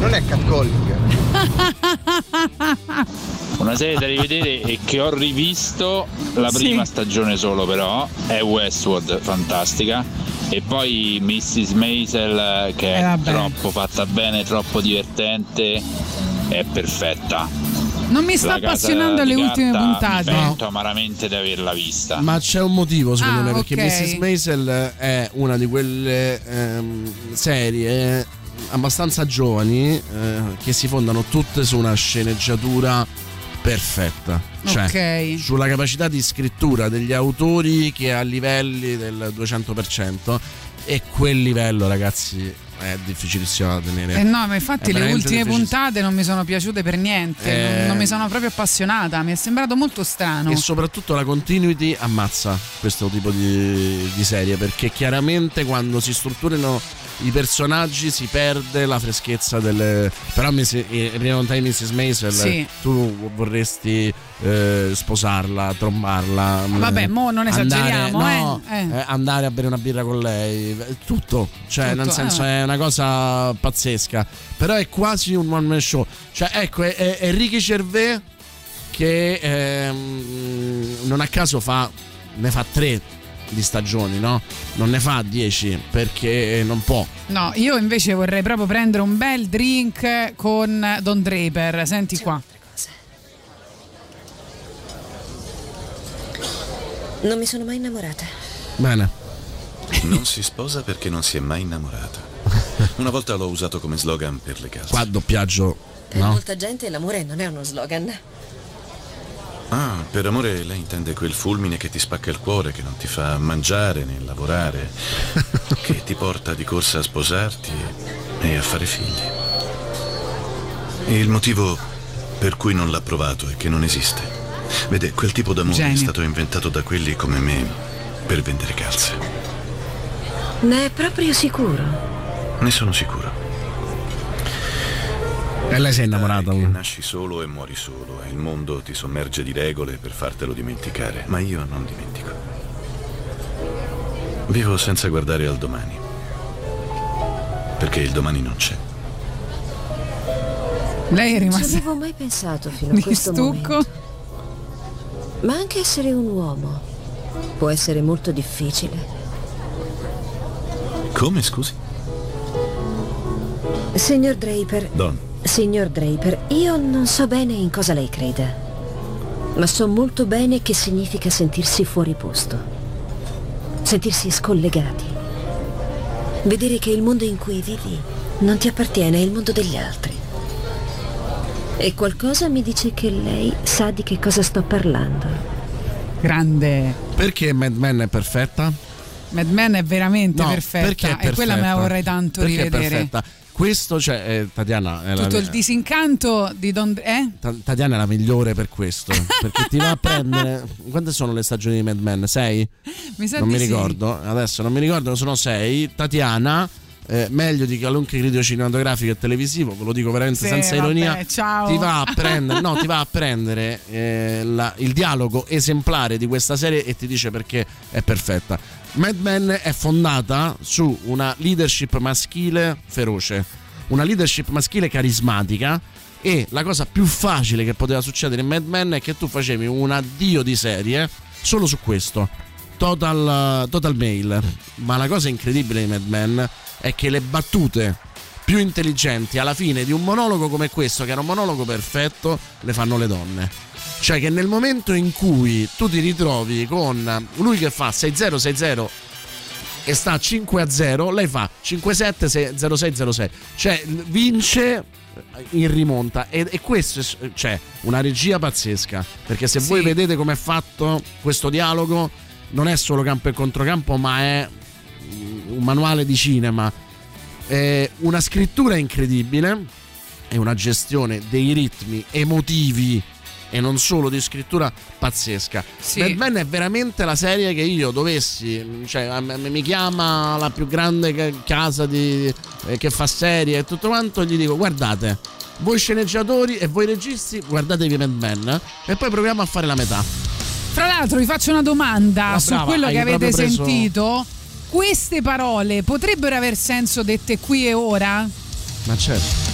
non è catcalling. Una serie da rivedere e che ho rivisto la Sì. prima stagione solo però è Westworld, fantastica. E poi Mrs. Maisel che Eh, è troppo fatta bene, troppo divertente, è perfetta. Non mi sta appassionando alle ultime puntate. Mi pento amaramente di averla vista. Ma c'è un motivo secondo Ah, me perché ok. Mrs. Maisel è una di quelle ehm, serie abbastanza giovani eh, che si fondano tutte su una sceneggiatura perfetta. Cioè, Ok. sulla capacità di scrittura degli autori che a livelli del 200% e quel livello ragazzi è difficilissimo da tenere. Eh no, ma infatti È le ultime puntate non mi sono piaciute per niente, Eh. non, non mi sono proprio appassionata, mi è sembrato molto strano. E soprattutto la continuity ammazza questo tipo di, di serie perché chiaramente quando si strutturano i personaggi si perde la freschezza delle. Però Miss- eh, prima lontani Mrs. Maisel Sì. tu vorresti eh, sposarla, trombarla. Vabbè, eh, mo non andare- esageriamo, no, eh. Eh. eh, andare a bere una birra con lei, tutto, cioè Tutto, nel senso eh. è una cosa pazzesca. Però è quasi un one man show. Cioè, ecco, è, è, è Ricky Gervais che ehm, non a caso fa ne fa tre di stagioni, no? Non ne fa dieci perché non può. No, io invece vorrei proprio prendere un bel drink con Don Draper, senti qua. Non mi sono mai innamorata. Bene. Non si sposa perché non si è mai innamorata. Una volta l'ho usato come slogan per le case. Qua doppiaggio, Per molta gente l'amore non è uno slogan. Ah, per amore lei intende quel fulmine che ti spacca il cuore, che non ti fa mangiare né lavorare, che ti porta di corsa a sposarti e a fare figli. E il motivo per cui non l'ha provato è che non esiste. Vede, quel tipo d'amore Genio. è stato inventato da quelli come me per vendere calze. Ne è proprio sicuro. Ne sono sicuro. E lei si è innamorata. Che nasci solo e muori solo e il mondo ti sommerge di regole per fartelo dimenticare, ma io non dimentico. Vivo senza guardare al domani. Perché il domani non c'è. Lei è Non ci rimasta avevo mai pensato fino a di questo stucco. momento. Ma anche essere un uomo può essere molto difficile. Come, scusi? Signor Draper, Don. Signor Draper, io non so bene in cosa lei creda, ma so molto bene che significa sentirsi fuori posto, sentirsi scollegati, vedere che il mondo in cui vivi non ti appartiene, è il mondo degli altri. E qualcosa mi dice che lei sa di che cosa sto parlando. Grande. Perché Mad Men è perfetta? Mad Men è veramente No, perfetta perché è e quella me la perfetta? vorrei tanto Perché è rivedere. perfetta. Questo, cioè, eh, Tatiana è la Tutto il mia- disincanto di Don eh? Ta- Tatiana è la migliore per questo. perché ti va a prendere. Quante sono le stagioni di Mad Men? Sei? Mi sa non di mi sì. ricordo. Adesso non mi ricordo, sono sei. Tatiana. Eh, meglio di qualunque critico cinematografico e televisivo, ve lo dico veramente Sì, senza vabbè, ironia. ciao. Ti va a prendere, no, ti va a prendere eh, la- il dialogo esemplare di questa serie e ti dice perché è perfetta. Mad Men è fondata su una leadership maschile feroce, una leadership maschile carismatica e la cosa più facile che poteva succedere in Mad Men è che tu facevi un addio di serie solo su questo. Total, total mail. Ma la cosa incredibile di Mad Men è che le battute più intelligenti alla fine di un monologo come questo, che era un monologo perfetto, le fanno le donne. Cioè che nel momento in cui tu ti ritrovi con lui che fa 6-0-6-0 e sta 5 a 0, lei fa 5-7-06-06. Cioè vince in rimonta e, e questo è cioè, una regia pazzesca perché se voi vedete come è fatto questo dialogo non è solo campo e controcampo ma è un manuale di cinema è una scrittura incredibile e una gestione dei ritmi emotivi e non solo di scrittura pazzesca. Sì. Mad Men è veramente la serie che io dovessi, cioè mi chiama la più grande ca- casa di- eh, che fa serie e tutto quanto, gli dico guardate, voi sceneggiatori e voi registi guardatevi Mad Men eh, e poi proviamo a fare la metà. Fra l'altro vi faccio una domanda Ah, su brava, quello che avete preso- sentito. Queste parole potrebbero aver senso dette qui e ora? Ma certo.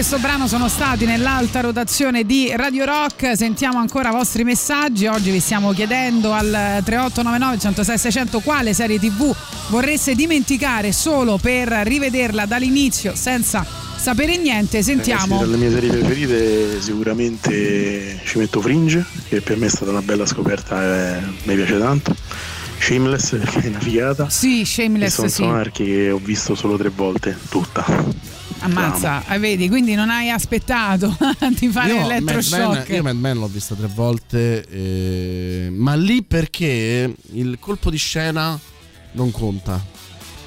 Questo brano sono stati nell'alta rotazione di Radio Rock. Sentiamo ancora i vostri messaggi. Oggi vi stiamo chiedendo al 3899 106 600 quale serie TV vorreste dimenticare solo per rivederla dall'inizio senza sapere niente. Sentiamo. Ragazzi, tra le mie serie preferite sicuramente ci metto Fringe, che per me è stata una bella scoperta e mi piace tanto. Shameless, perché è una figata. Sì, E Shameless Sons sì. Anarchy che ho visto solo tre volte, tutta. Ammazza, ah, vedi, quindi non hai aspettato di fare Io l'elettroshock. io Mad Men l'ho vista tre volte, eh, ma lì perché il colpo di scena non conta.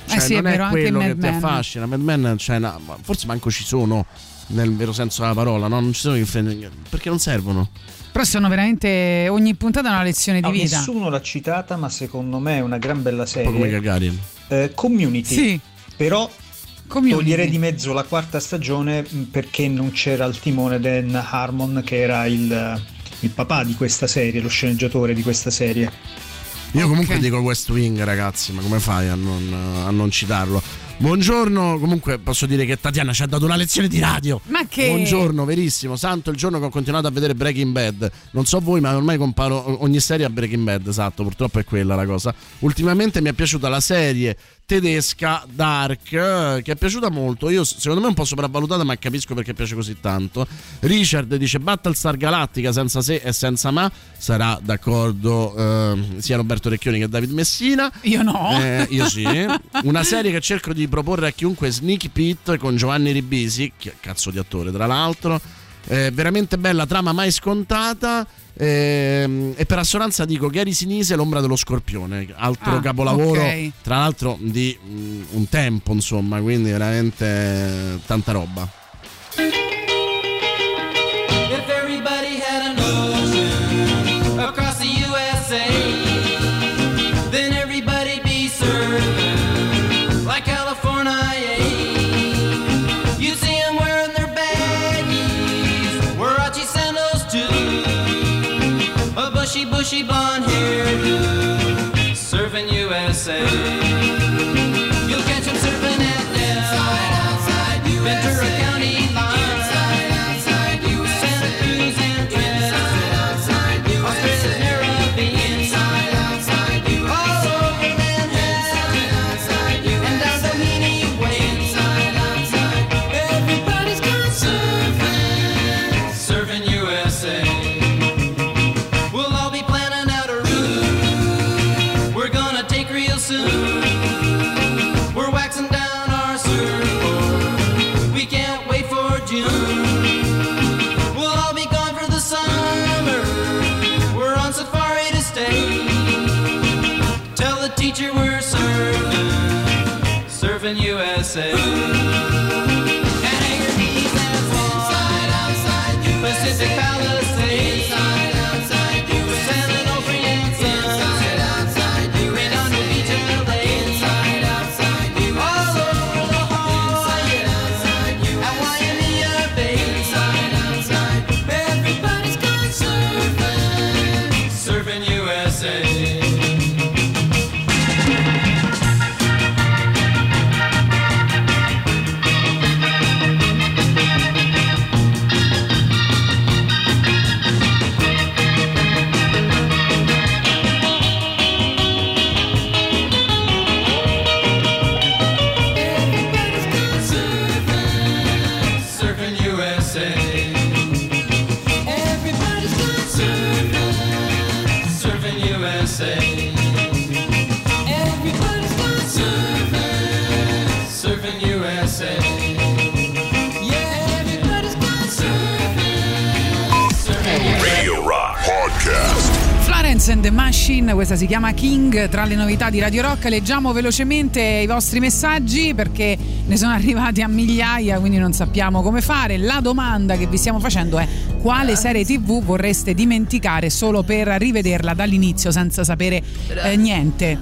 Cioè, Eh sì, è non vero, anche quello che Mad ti affascina. Mad Men, cioè, no, forse manco ci sono nel vero senso della parola, no? Non ci sono perché non servono. Però sono veramente ogni puntata è una lezione di No, vita. nessuno l'ha citata, ma secondo me è una gran bella Un po' come serie. Gagarin. Eh, community. Sì. Però Community. toglierei di mezzo la quarta stagione mh, perché non c'era al timone Dan Harmon, che era il, il papà di questa serie, lo sceneggiatore di questa serie. Io comunque dico West Wing, ragazzi, ma come fai a non, a non citarlo? Buongiorno, comunque posso dire che Tatiana ci ha dato una lezione di radio. Ma che- Buongiorno, verissimo. Santo il giorno che ho continuato a vedere Breaking Bad. Non so voi, ma ormai comparo ogni serie a Breaking Bad, esatto, purtroppo è quella la cosa. Ultimamente mi è piaciuta la serie tedesca Dark, eh, che è piaciuta molto. Io secondo me è un po' sopravvalutata, ma capisco perché piace così tanto. Richard dice Battlestar Galactica senza se e senza ma. Sarà d'accordo eh, sia Roberto Recchioni che David Messina. Io no. Eh, io sì. Una serie che cerco di proporre a chiunque Sneaky Pete con Giovanni Ribisi, che cazzo di attore tra l'altro. Eh, veramente bella, trama mai scontata. Ehm, e per assonanza dico Gary Sinise, L'ombra dello scorpione, altro Ah, capolavoro, ok. tra l'altro di mm, un tempo, insomma, quindi veramente tanta roba. USA. USA. The Machine, questa si chiama King, tra le novità di Radio Rock leggiamo velocemente i vostri messaggi perché ne sono arrivati a migliaia, quindi non sappiamo come fare. La domanda che vi stiamo facendo è quale serie TV vorreste dimenticare solo per rivederla dall'inizio senza sapere eh, niente?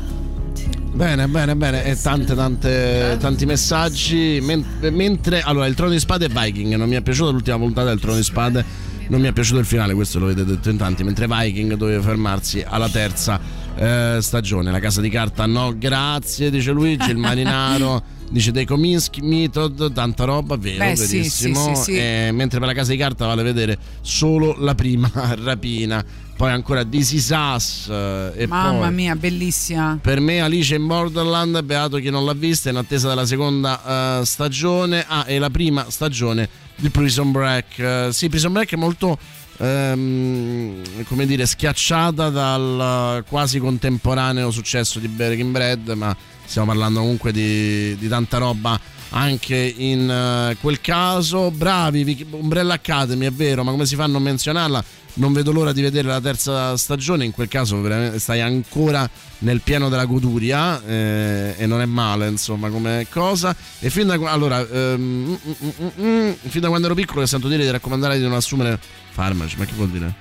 Bene, bene, bene. E tante, tante, tanti messaggi. Men- mentre, allora, il Trono di Spade e Viking non mi è piaciuta l'ultima puntata del Trono di Spade. Non mi è piaciuto il finale, questo lo avete detto in tanti. Mentre Viking doveva fermarsi alla terza eh, stagione. La casa di carta, no, grazie, dice Luigi. Il marinaro dice dei Kominsky, Method, tanta roba, vero, Beh, verissimo. sì, sì, sì. E mentre per la casa di carta vale vedere solo la prima rapina. Poi ancora This Is Us, eh, e Mamma poi mia, bellissima. per me Alice in Borderland, beato chi non l'ha vista, in attesa della seconda eh, stagione. Ah, e la prima stagione di Prison Break. Eh, sì, Prison Break è molto, ehm, come dire, schiacciata dal eh, quasi contemporaneo successo di Breaking Bad, ma stiamo parlando comunque di, di tanta roba anche in eh, quel caso. Bravi, Umbrella Academy, è vero, ma come si fa a non menzionarla? Non vedo l'ora di vedere la terza stagione, in quel caso stai ancora nel pieno della goduria eh, e non è male insomma come cosa. E fin da, allora, ehm, mm, mm, mm, mm, fin da quando ero piccolo che sento dire di raccomandare di non assumere farmaci, ma che vuol dire?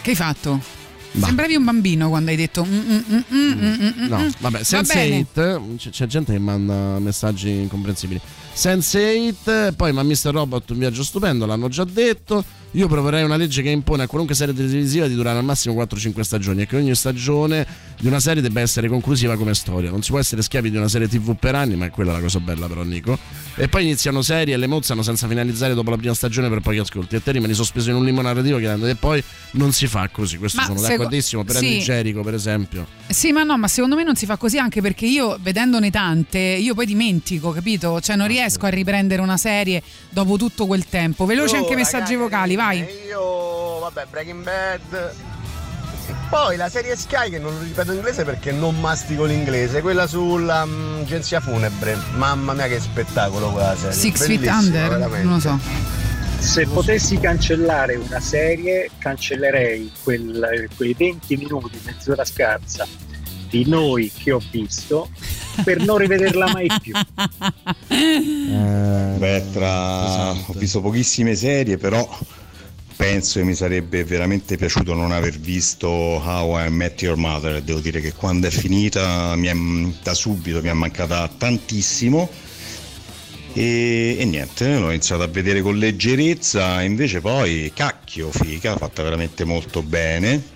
Che hai fatto? Bah. Sembravi un bambino quando hai detto. mm, mm, mm, No, vabbè, Va Sense bene. 8 c'è, c'è gente che manda messaggi incomprensibili. Sense 8, poi ma Mr. Robot un viaggio stupendo, l'hanno già detto. Io proverei una legge che impone a qualunque serie televisiva di durare al massimo 4-5 stagioni e che ogni stagione di una serie debba essere conclusiva come storia. Non si può essere schiavi di una serie TV per anni, ma è quella la cosa bella però Nico. E poi iniziano serie e le mozzano senza finalizzare dopo la prima stagione per pochi ascolti. E te rimani sospeso in un limbo narrativo che e poi non si fa così. Questo Ma sono seco- d'accordissimo. Per sì. Jericho, per esempio. Sì, ma no, ma secondo me non si fa così anche perché io, vedendone tante, io poi dimentico, capito? Cioè non riesco a riprendere una serie dopo tutto quel tempo. Veloci Oh, anche i messaggi ragazzi, vocali, vai. Io, vabbè, Breaking Bad. Poi la serie Sky, che non lo ripeto in inglese perché non mastico l'inglese, quella sull'agenzia funebre. Mamma mia, che spettacolo quella serie. Six Feet Under, veramente. non lo so. Se potessi cancellare una serie, cancellerei quel- quei 20 minuti, mezz'ora scarsa di noi che ho visto per non rivederla mai più. Beh, tra... ho visto pochissime serie, però penso che mi sarebbe veramente piaciuto non aver visto How I Met Your Mother. Devo dire che quando è finita è- da subito mi è mancata tantissimo. E, e niente, l'ho iniziato a vedere con leggerezza, invece poi cacchio, figa, fatta veramente molto bene.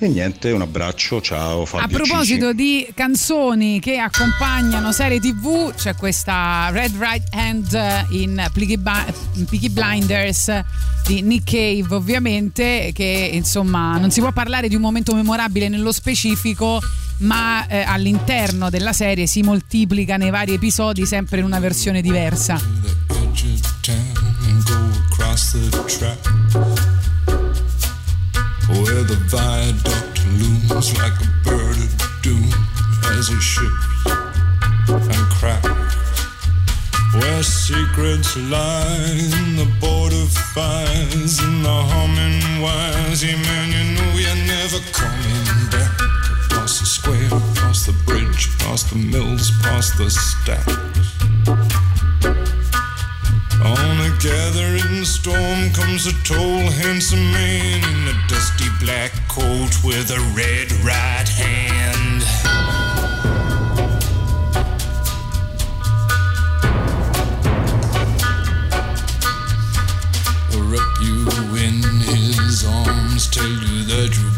E niente, un abbraccio, ciao Fabio. A proposito Cici. di canzoni che accompagnano serie TV, c'è questa Red Right Hand in Peaky, Blinders di Nick Cave, ovviamente, che insomma non si può parlare di un momento memorabile nello specifico, ma eh, all'interno della serie si moltiplica nei vari episodi sempre in una versione diversa. Where the viaduct looms like a bird of doom as it ships and cracks. Where secrets lie in the border fires and the humming wires. Yeah, man, you know you're never coming back. Across the square, across the bridge, past the mills, past the stacks. On a gathering storm comes a tall, handsome man in a dusty black coat with a red right hand. Wrap you in his arms, tell you that you've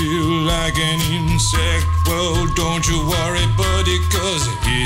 feel like an insect. Well, don't you worry, buddy, cause here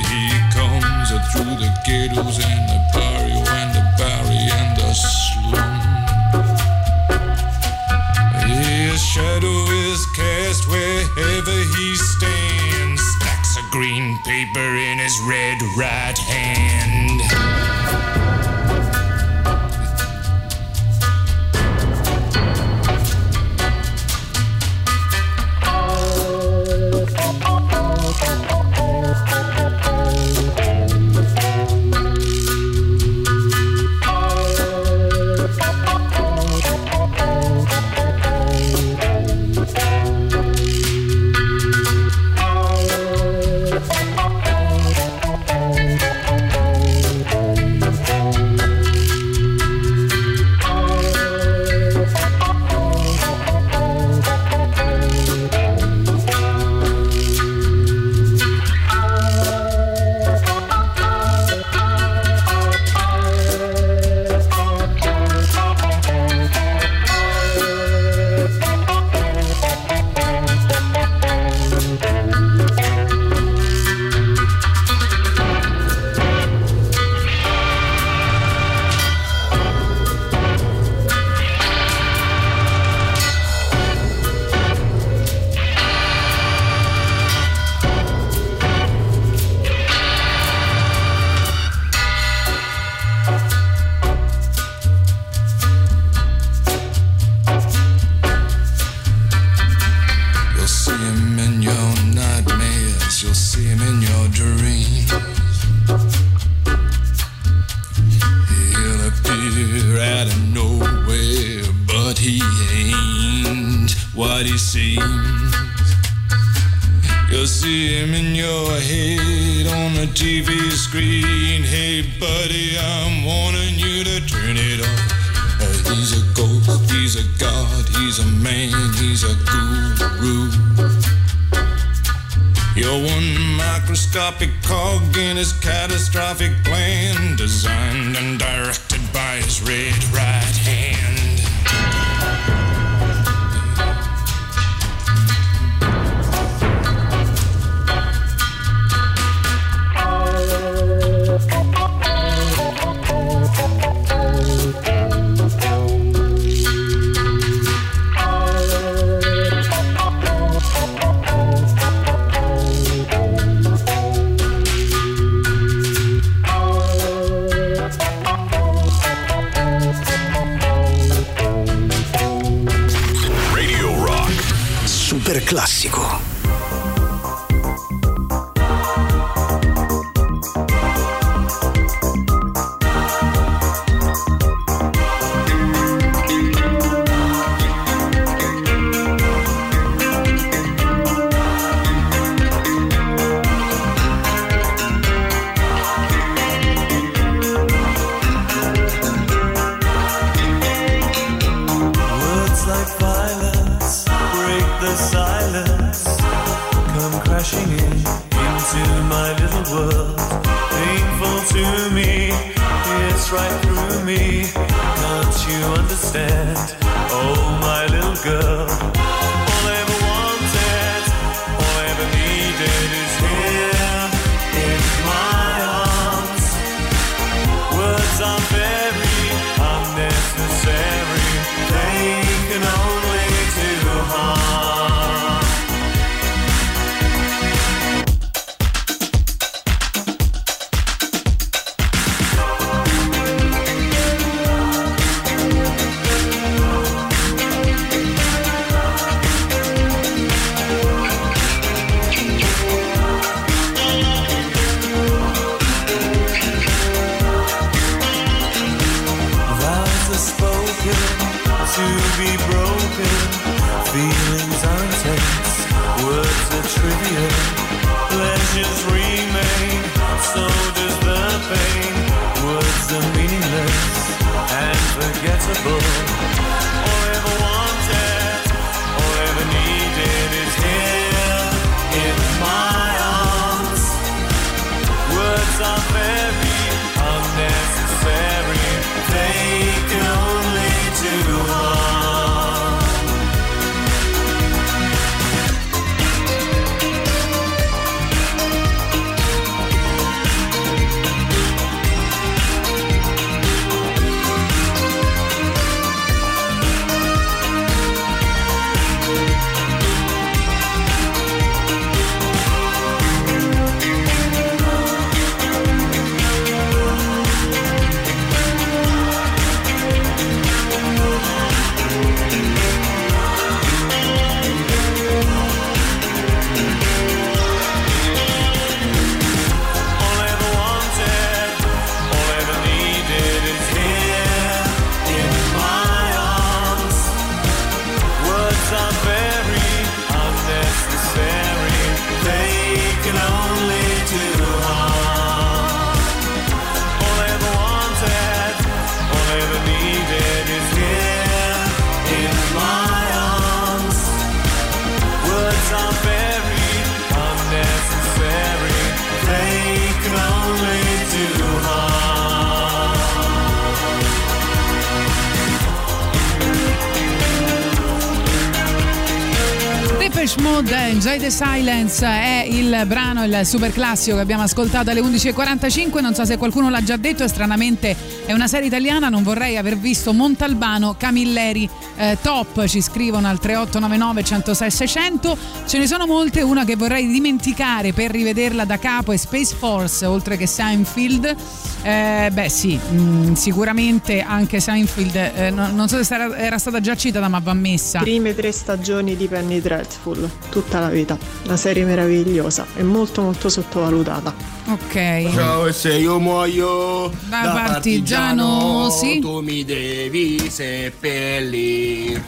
Enjoy the Silence è il brano, il super classico che abbiamo ascoltato alle 11.45. Non so se qualcuno l'ha già detto, è stranamente è una serie italiana. Non vorrei aver visto Montalbano, Camilleri, eh, Top. Ci scrivono al 3899 106 600. Ce ne sono molte. Una che vorrei dimenticare per rivederla da capo è Space Force, oltre che Seinfeld eh, beh sì, mh, sicuramente anche Seinfeld, eh, no, non so se sarà, era stata già citata ma va messa. Prime tre stagioni di Penny Dreadful, tutta la vita, una serie meravigliosa e molto molto sottovalutata. Ok. Ciao e se io muoio da, da partigiano, partigiano sì. tu mi devi seppellire.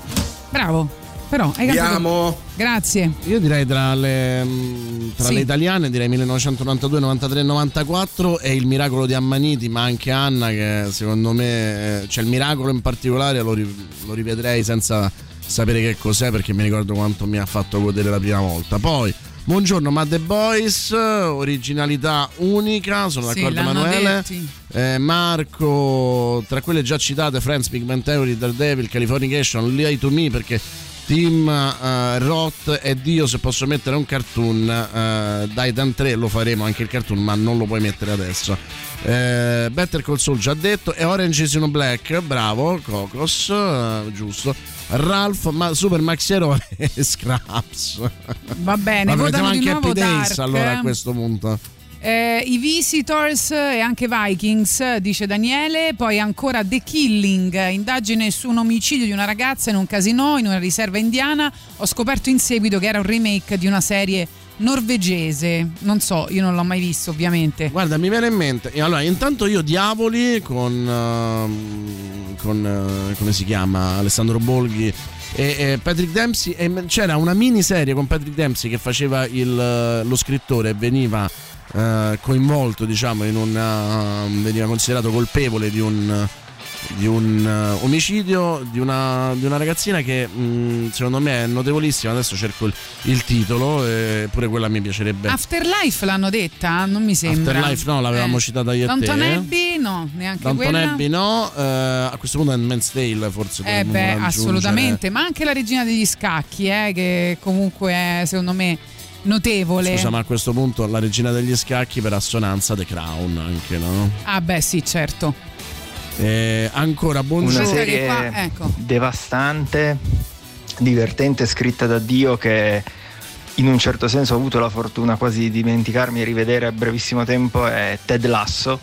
Bravo. Però hai capito. Grazie. Io direi tra le mm, tra Sì. le italiane, direi 1992, 93 e 94 è il miracolo di Ammaniti, ma anche Anna che secondo me, eh, cioè il miracolo in particolare lo, lo rivedrei senza sapere che cos'è perché mi ricordo quanto mi ha fatto godere la prima volta. Poi, buongiorno Mad The Boys, originalità unica, sono Sì, d'accordo Emanuele. Eh, Marco, tra quelle già citate, Friends, Big Bang Theory, Daredevil, Californication, Lie to Me perché Team eh, Roth e Dio se posso mettere un cartoon eh, Titan 3 lo faremo anche il cartoon ma non lo puoi mettere adesso. Eh, Better Call Saul già detto e Orange is New Black bravo Cocos eh, giusto. Ralph ma Super Maxi Eroi e Scraps. Va bene, Vabbè, di anche Happy Days allora a questo punto Eh, I Visitors e anche Vikings, dice Daniele. Poi ancora The Killing, indagine su un omicidio di una ragazza in un casino in una riserva indiana. Ho scoperto in seguito che era un remake di una serie norvegese. Non so, io non l'ho mai visto, ovviamente. Guarda, mi viene in mente. Allora, intanto io Diavoli con. ehm, con eh, come si chiama? Alessandro Bolghi e, Patrick Dempsey. C'era una miniserie con Patrick Dempsey che faceva il- lo scrittore e veniva eh, coinvolto, diciamo, in una. veniva considerato colpevole di un. Di un eh, omicidio di una, di una ragazzina che mh, secondo me è notevolissima. Adesso cerco il, il titolo, pure quella mi piacerebbe. Afterlife l'hanno detta? Non mi sembra. Afterlife no, l'avevamo Eh. citata io. Downton Abbey? No, neanche Downton quella. Abbey no, eh, a questo punto Handmaid's Tale forse Eh beh, assolutamente, ma anche la regina degli scacchi, eh, che comunque è secondo me notevole. Scusa, ma a questo punto la regina degli scacchi per assonanza The Crown anche, no? Ah beh sì, certo. Eh, ancora buongiorno. Una serie qua- ecco. devastante, divertente, scritta da Dio che in un certo senso ho avuto la fortuna quasi di dimenticarmi e rivedere a brevissimo tempo è Ted Lasso.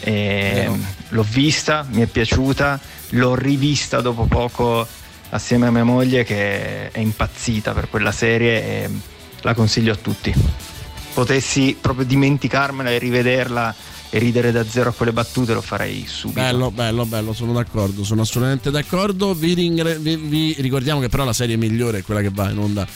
E Vero. l'ho vista, mi è piaciuta, l'ho rivista dopo poco assieme a mia moglie che è impazzita per quella serie e la consiglio a tutti. Potessi proprio dimenticarmela e rivederla e ridere da zero a quelle battute lo farei subito. Bello, bello, bello, sono d'accordo, sono assolutamente d'accordo. Vi, ringre- vi- vi ricordiamo che però la serie migliore è quella che va in onda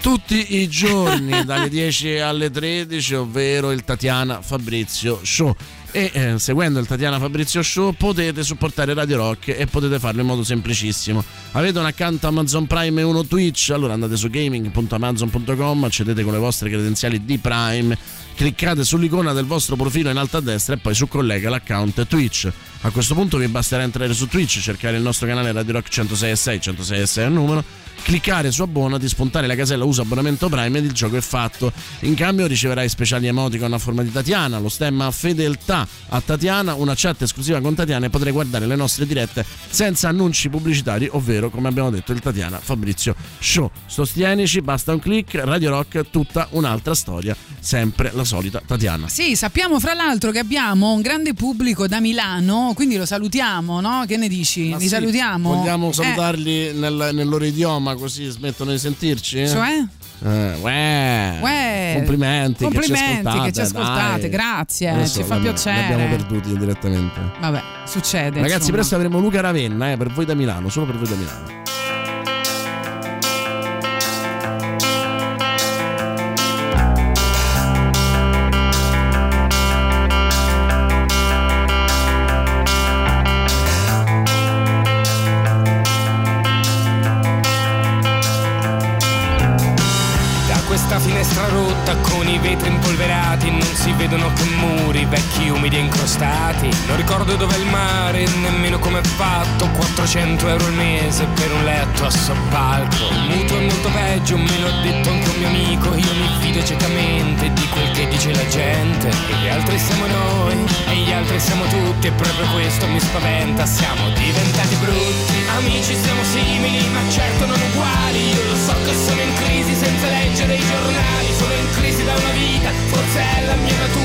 tutti i giorni dalle 10 alle 13, ovvero il Tatiana Fabrizio Show. E eh, seguendo il Tatiana Fabrizio Show potete supportare Radio Rock e potete farlo in modo semplicissimo. Avete un account Amazon Prime e uno Twitch, allora andate su gaming.amazon.com, accedete con le vostre credenziali di Prime, cliccate sull'icona del vostro profilo in alto a destra e poi su collega l'account Twitch. A questo punto vi basterà entrare su Twitch, cercare il nostro canale Radio Rock 106.6, 106.6 è il numero, cliccare su abbonati, spuntare la casella usa abbonamento Prime ed il gioco è fatto. In cambio riceverai speciali emoticon a forma di Tatiana, lo stemma fedeltà a Tatiana, una chat esclusiva con Tatiana e potrai guardare le nostre dirette senza annunci pubblicitari, ovvero come abbiamo detto il Tatiana Fabrizio Show. Sostienici, basta un click, Radio Rock, tutta un'altra storia, sempre la solita Tatiana. Sì, sappiamo fra l'altro che abbiamo un grande pubblico da Milano, quindi lo salutiamo, no? Che ne dici? Ma Li sì, salutiamo? Vogliamo Eh, salutarli nel, nel loro idioma così smettono di sentirci? Cioè? Eh, uè. Uè. Complimenti, Complimenti che ci ascoltate. che ci ascoltate, grazie, Non lo so, ci fa piacere. Li abbiamo perduti direttamente. Vabbè, succede. Ragazzi, insomma. presto avremo Luca Ravenna eh, per voi da Milano, solo per voi da Milano. Vedono che muri vecchi umidi e incrostati. Non ricordo dov'è il mare, nemmeno come è fatto. 400 euro al mese per un letto a soppalco. Il è molto peggio, me l'ha detto anche un mio amico. Io mi fido ciecamente di quel che dice la gente. E gli altri siamo noi, e gli altri siamo tutti. E proprio questo mi spaventa, siamo diventati brutti. Amici siamo simili, ma certo non uguali. Io lo so che sono in crisi senza leggere i giornali. Sono in crisi da una vita, forse è la mia natura.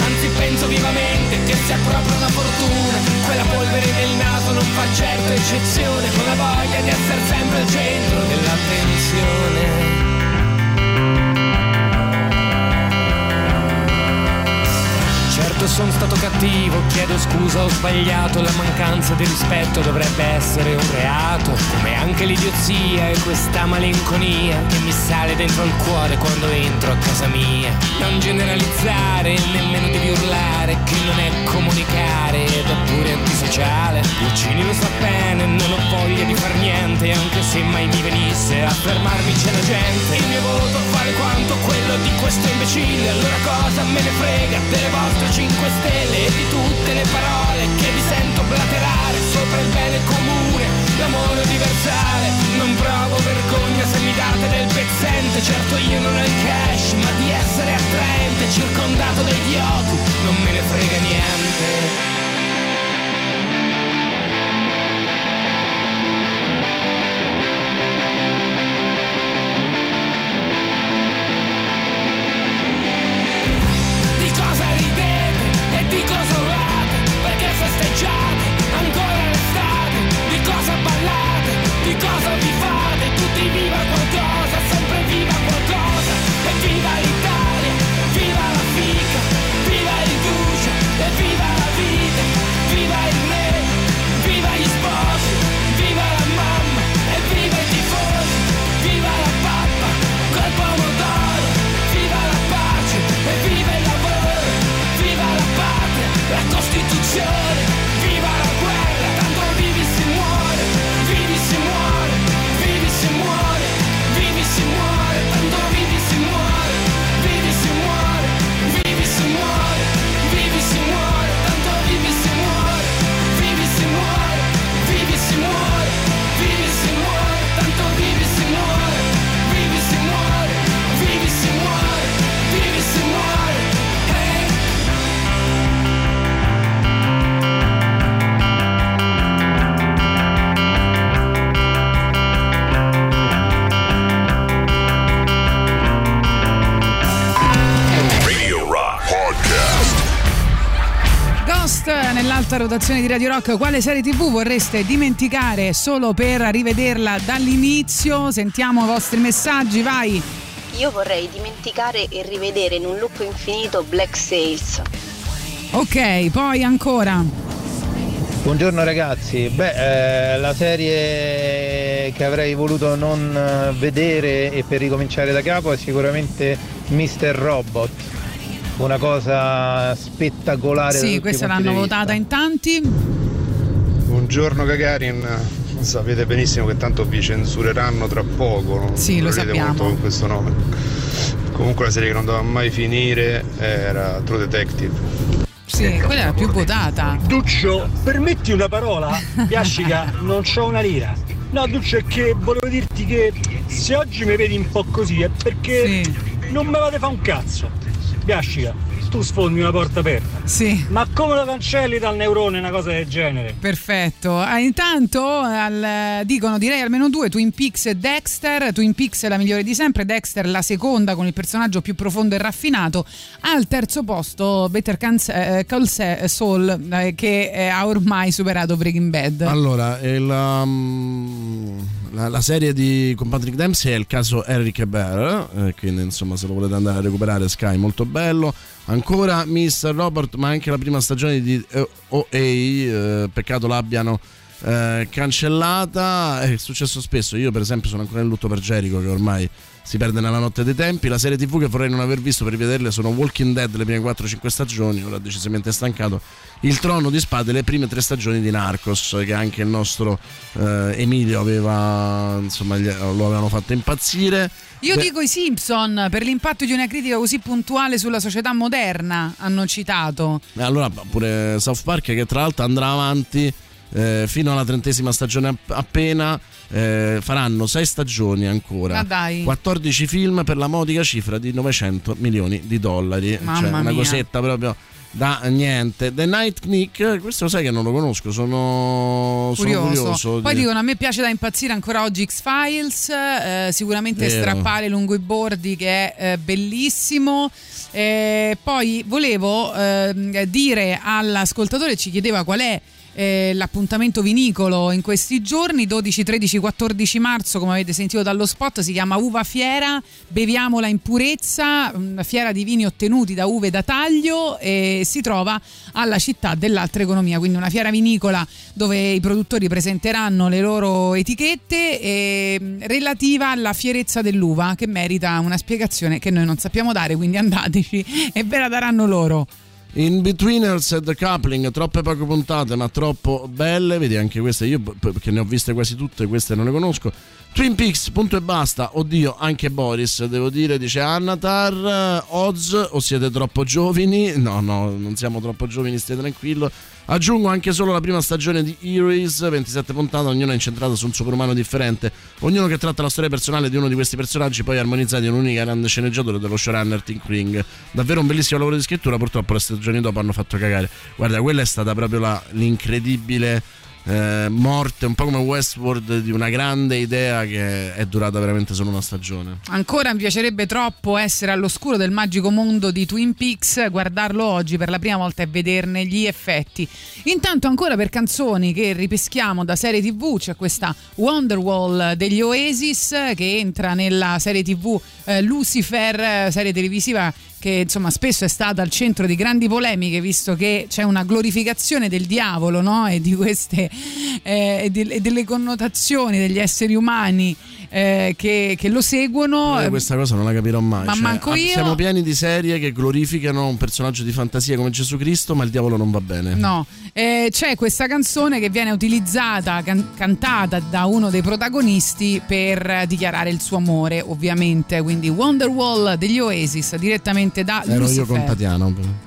Anzi penso vivamente che sia proprio una fortuna. Quella polvere nel naso non fa certo eccezione. Con la voglia di essere sempre al centro dell'attenzione. Sono stato cattivo, chiedo scusa, ho sbagliato, la mancanza di rispetto dovrebbe essere un reato, come anche l'idiozia e questa malinconia che mi sale dentro al cuore quando entro a casa mia. Non generalizzare, nemmeno devi urlare, che non è comunicare ed è pure antisociale. Luccini lo sa bene, non ho voglia di far niente, anche se mai mi venisse a fermarmi c'è la gente. Il mio voto vale quanto quello di questo imbecille, allora cosa me ne frega delle vostre 5 stelle e di tutte le parole che vi sento blaterare sopra il bene comune, l'amore universale. Non provo vergogna se mi date del pezzente, certo io non ho il cash, ma di essere attraente, circondato da idioti, non me ne frega niente. Cosa vi fate? Tutti viva qualcosa, sempre viva qualcosa E viva l'Italia, viva la fica, viva il duce e viva la vita Viva il re, viva gli sposi, viva la mamma e viva i tifosi Viva la pappa col pomodoro, viva la pace e viva il lavoro Viva la patria, la Costituzione Ghost nell'alta rotazione di Radio Rock, quale serie TV vorreste dimenticare solo per rivederla dall'inizio? Sentiamo i vostri messaggi, vai. Io vorrei dimenticare e rivedere in un loop infinito Black Sails. Ok, poi ancora. Buongiorno ragazzi, beh, eh, la serie che avrei voluto non eh, vedere e per ricominciare da capo è sicuramente Mr. Robot, una cosa spettacolare. Sì, questa l'hanno votata in tanti. Buongiorno Gagarin, sapete benissimo che tanto vi censureranno tra poco, non Sì, lo sappiamo. molto con questo nome. Comunque la serie che non doveva mai finire era True Detective. Sì, quella è la più votata. Duccio, permetti una parola? Piascica, non c'ho una lira. No, Duccio, è che volevo dirti che se oggi mi vedi un po' così è perché non me la fa un cazzo. Piascica, tu sfondi una porta aperta. Sì. Ma come la cancelli dal neurone una cosa del genere? Perfetto. Ah, intanto al- dicono direi almeno due: Twin Peaks e Dexter. Twin Peaks è la migliore di sempre, Dexter la seconda con il personaggio più profondo e raffinato. Al terzo posto, Better Can- eh, Call Sa- Saul, eh, che eh, ha ormai superato Breaking Bad. Allora, il, um, la, la serie di, con Patrick Dempsey è il caso Eric Bear, eh, quindi insomma se lo volete andare a recuperare Sky molto bello. Ancora Mr. Robert, ma anche la prima stagione di eh, OA, eh, peccato l'abbiano eh, cancellata, è successo spesso, io per esempio sono ancora in lutto per Jericho che ormai si perde nella notte dei tempi, la serie tv che vorrei non aver visto per rivederle sono Walking Dead le prime 4-5 stagioni, ora decisamente stancato, Il Trono di Spade le prime tre stagioni di Narcos che anche il nostro eh, Emilio aveva, insomma, gli- lo avevano fatto impazzire. Io Beh, dico i Simpson per l'impatto di una critica così puntuale sulla società moderna, hanno citato. Allora pure South Park che tra l'altro andrà avanti eh, fino alla trentesima stagione app- appena eh, faranno sei stagioni ancora Ma dai. 14 film per la modica cifra di 900 milioni di dollari Mamma cioè una mia. cosetta proprio da niente The Night Nick questo lo sai che non lo conosco sono, sono Curioso. curioso Poi di- dicono a me piace da impazzire ancora oggi X-Files, eh, sicuramente Vero. strappare lungo i bordi che è eh, bellissimo. Eh, poi volevo ehm, dire all'ascoltatore, ci chiedeva qual è eh, l'appuntamento vinicolo in questi giorni, 12, 13, 14 marzo, come avete sentito dallo spot, si chiama Uva Fiera, beviamola in purezza, una fiera di vini ottenuti da uve da taglio e si trova alla città dell'altra economia, quindi una fiera vinicola dove i produttori presenteranno le loro etichette e, relativa alla fierezza dell'uva che merita una spiegazione che noi non sappiamo dare, quindi andateci e ve la daranno loro. In Betweeners e The Coupling, troppe poche puntate ma troppo belle, vedi anche queste, io perché ne ho viste quasi tutte, queste non le conosco. Twin Peaks, punto e basta, oddio, anche Boris, devo dire, dice Annatar, Oz, o siete troppo giovani? No, no, non siamo troppo giovani, stai tranquillo. Aggiungo anche solo la prima stagione di Heroes, 27 puntate, ognuna incentrata su un superumano differente, ognuno che tratta la storia personale di uno di questi personaggi, poi armonizzati in un'unica grande sceneggiatura dello showrunner Tim Kring. Davvero un bellissimo lavoro di scrittura, purtroppo le stagioni dopo hanno fatto cagare. Guarda, quella è stata proprio la- l'incredibile eh, morte, un po' come Westworld, di una grande idea che è durata veramente solo una stagione. Ancora mi piacerebbe troppo essere all'oscuro del magico mondo di Twin Peaks, guardarlo oggi per la prima volta e vederne gli effetti. Intanto ancora per canzoni che ripeschiamo da serie tv c'è questa Wonderwall degli Oasis che entra nella serie tv eh, Lucifer, eh, serie televisiva che insomma spesso è stata al centro di grandi polemiche visto che c'è una glorificazione del diavolo no? e di queste eh, e delle connotazioni degli esseri umani eh, che, che lo seguono Eh, questa cosa non la capirò mai. Ma Cioè, manco ah, io. Siamo pieni di serie che glorificano un personaggio di fantasia come Gesù Cristo, ma il diavolo non va bene. No, Eh, c'è questa canzone che viene utilizzata, can- cantata da uno dei protagonisti per eh, dichiarare il suo amore, ovviamente. Quindi Wonderwall degli Oasis, direttamente da Ero io Lucifer. con Tatiana.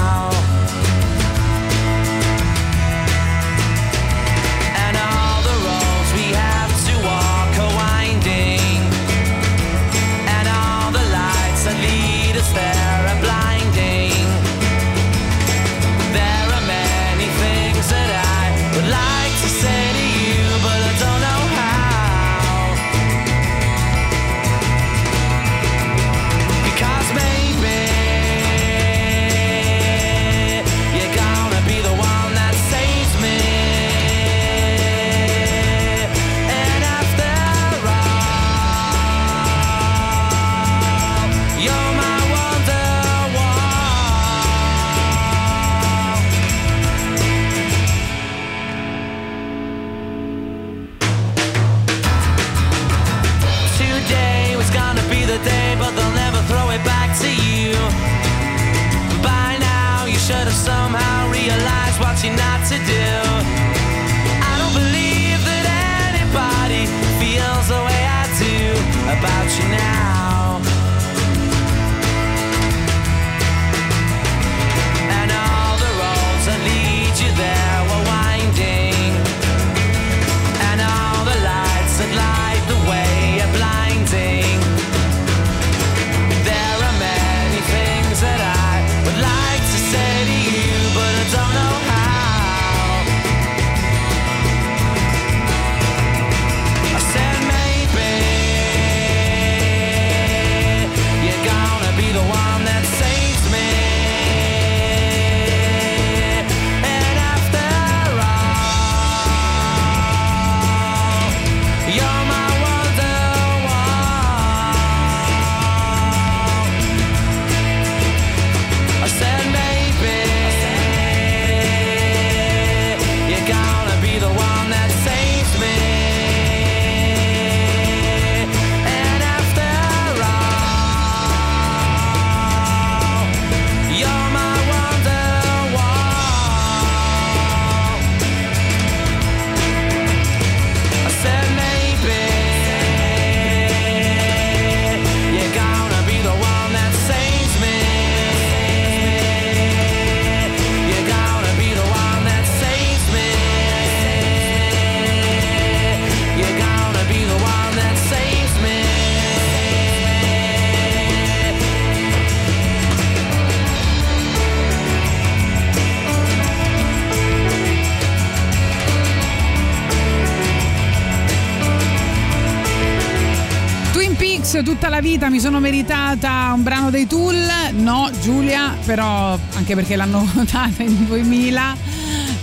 Vita mi sono meritata un brano dei Tool. No, Giulia, però anche perché l'hanno votata in 2000.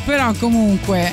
Però comunque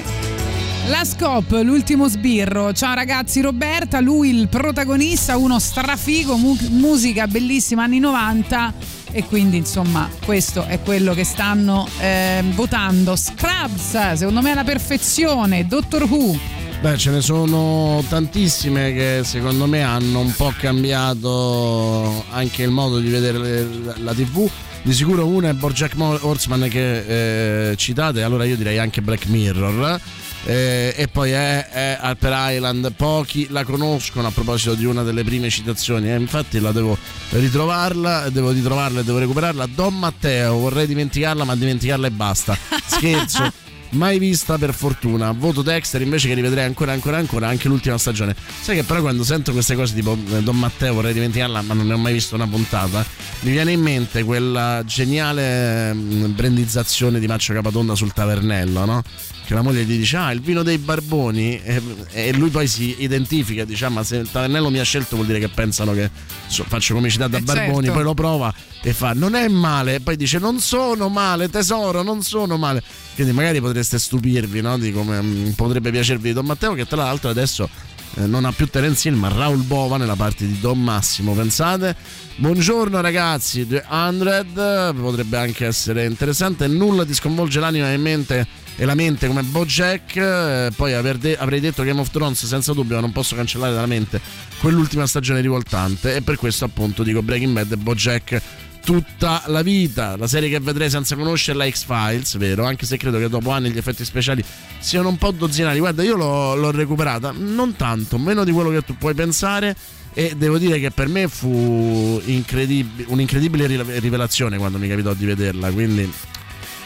la Scop, l'ultimo sbirro. Ciao ragazzi, Roberta, lui il protagonista, uno strafigo, mu- musica bellissima anni 90 e quindi insomma questo è quello che stanno eh, votando. Scrubs, secondo me è la perfezione. Doctor Who. Beh, ce ne sono tantissime che secondo me hanno un po' cambiato anche il modo di vedere la TV. Di sicuro una è Bojack Mo- Horseman che eh, citate, allora io direi anche Black Mirror. Eh, e poi è, è Harper Island, pochi la conoscono a proposito di una delle prime citazioni, eh, infatti la devo ritrovarla, devo ritrovarla e devo recuperarla. Don Matteo, vorrei dimenticarla, ma dimenticarla e basta. Scherzo. Mai vista per fortuna. Voto Dexter invece che rivedrei ancora, ancora, ancora anche l'ultima stagione. Sai che però quando sento queste cose tipo eh, Don Matteo vorrei dimenticarla, ma non ne ho mai visto una puntata. Mi viene in mente quella geniale mm, brandizzazione di Maccio Capatonda sul tavernello, no? Che la moglie gli dice: Ah, il vino dei barboni. E, e lui poi si identifica, dice: "Ah, Ma se il tavernello mi ha scelto, vuol dire che pensano che so- faccio comicità da Eh, barboni. certo. Poi lo prova e fa: Non è male. E poi dice: Non sono male, tesoro, non sono male. Quindi magari potreste stupirvi no? di come mm, potrebbe piacervi di Don Matteo, che tra l'altro adesso eh, non ha più Terence Hill, ma Raul Bova nella parte di Don Massimo. Pensate? Buongiorno ragazzi, 200 potrebbe anche essere interessante. Nulla ti sconvolge l'anima e mente e la mente come Bojack. eh, Poi de- avrei detto Game of Thrones senza dubbio, ma non posso cancellare dalla mente quell'ultima stagione rivoltante. E per questo appunto dico Breaking Bad e Bojack tutta la vita. La serie che vedrei senza conoscerla è X-Files, vero? Anche se credo che dopo anni gli effetti speciali siano un po' dozzinali. Guarda, io l'ho, l'ho recuperata, non tanto, meno di quello che tu puoi pensare. E devo dire che per me fu incredib- un'incredibile rivelazione quando mi capitò di vederla. Quindi,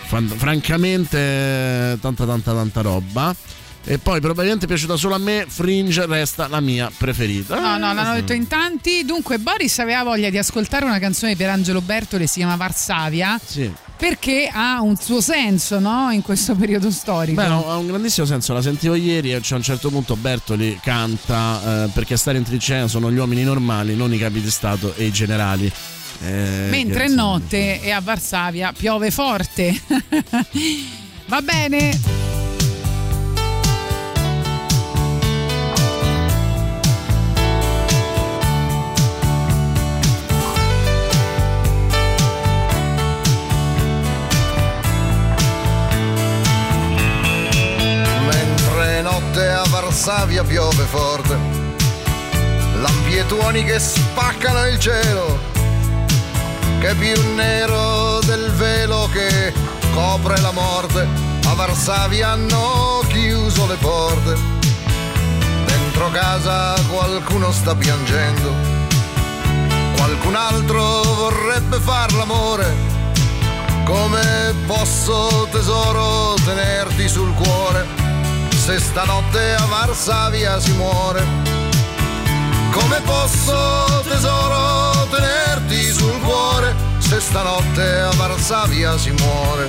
francamente, tanta, tanta, tanta roba. E poi probabilmente è piaciuta solo a me. Fringe resta la mia preferita. No, no, l'hanno Eh, detto in tanti. Dunque, Boris aveva voglia di ascoltare una canzone di Pierangelo Bertoli, si chiama Varsavia, Sì. perché ha un suo senso, no? In questo periodo storico. Beh, no, ha un grandissimo senso, la sentivo ieri e cioè, a un certo punto Bertoli canta eh, perché a stare in trincea sono gli uomini normali, non i capi di Stato e i generali. Eh, Mentre è notte e a Varsavia piove forte. Va bene. Mentre notte a Varsavia piove forte, lampietoni che spaccano il cielo, che è più nero del velo che copre la morte, a Varsavia hanno chiuso le porte. Dentro casa qualcuno sta piangendo, qualcun altro vorrebbe far l'amore. Come posso tesoro tenerti sul cuore se stanotte a Varsavia si muore? Come posso tesoro tenerti se stanotte a Varsavia si muore?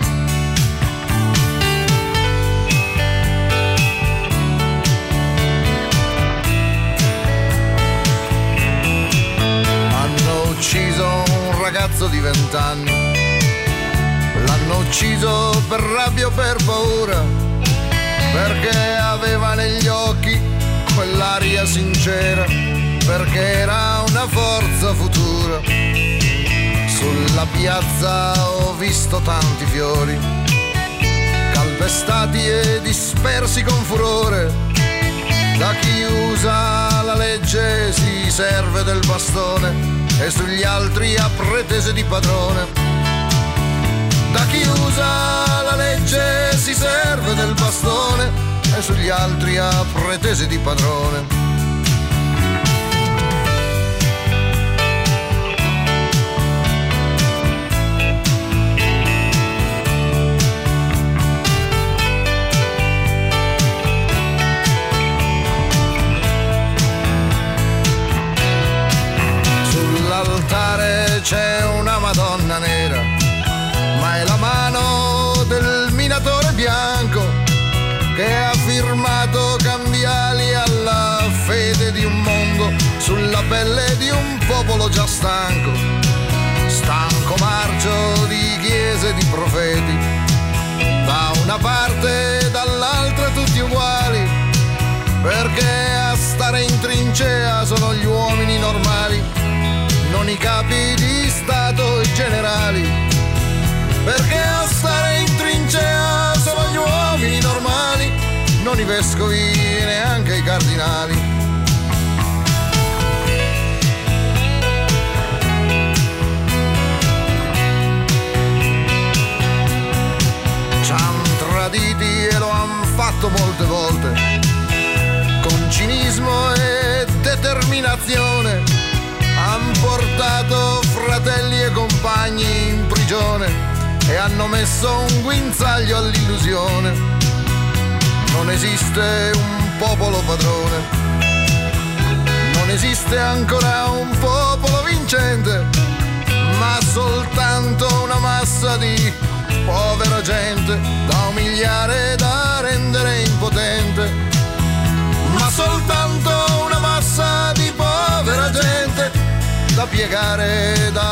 Hanno ucciso un ragazzo di vent'anni L'hanno ucciso per rabbia o per paura, perché aveva negli occhi quell'aria sincera, perché era una forza futura. Sulla piazza ho visto tanti fiori, calpestati e dispersi con furore. Da chi usa la legge si serve del bastone e sugli altri ha pretese di padrone. Da chi usa la legge si serve del bastone e sugli altri ha pretese di padrone. Sull'altare c'è una Madonna nera ma è la mano del minatore bianco che ha firmato cambiali alla fede di un mondo sulla pelle di un popolo già stanco, stanco marcio di chiese di profeti, da una parte e dall'altra tutti uguali, perché a stare in trincea sono gli uomini non i capi di Stato e generali. Perché a stare in trincea sono gli uomini normali, non i vescovi neanche i cardinali. Ci han traditi e lo han fatto molte volte, con cinismo e determinazione. Portato fratelli e compagni in prigione e hanno messo un guinzaglio all'illusione. Non esiste un popolo padrone, non esiste ancora un popolo vincente, ma soltanto una massa di povera gente piegare e da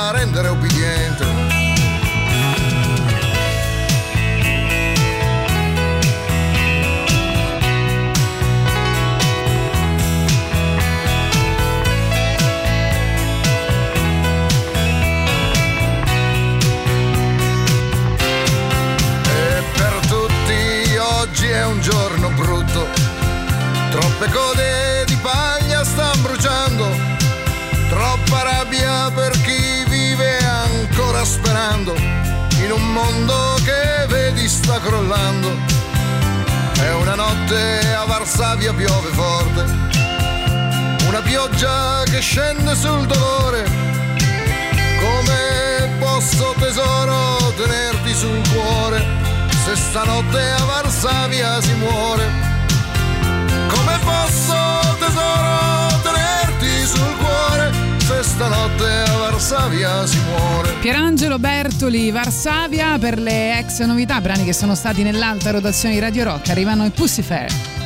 un mondo che vedi sta crollando. È una notte a Varsavia piove forte. Una pioggia che scende sul dolore. Come posso tesoro tenerti sul cuore se stanotte a Varsavia si muore? Come posso tesoro tenerti sul cuore se stanotte a Varsavia si muore? Pierangelo Bertoli, Varsavia per le ex novità, brani che sono stati nell'alta rotazione di Radio Rock, arrivano i Pussifair.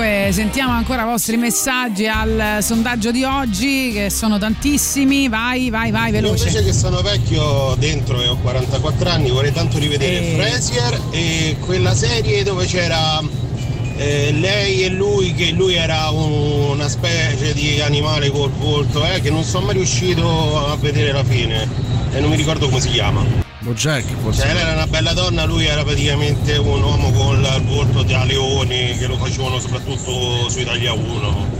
Dunque sentiamo ancora i vostri messaggi al sondaggio di oggi che sono tantissimi, vai vai vai Io invece veloce. che sono vecchio dentro e ho 44 anni vorrei tanto rivedere Eh. Frasier e quella serie dove c'era eh, lei e lui che lui era un- una specie di animale col volto eh, che non sono mai riuscito a vedere la fine e non mi ricordo come si chiama. Bojack forse. Cioè era una bella donna, lui era praticamente un uomo con il volto da leoni che lo facevano soprattutto su Italia 1.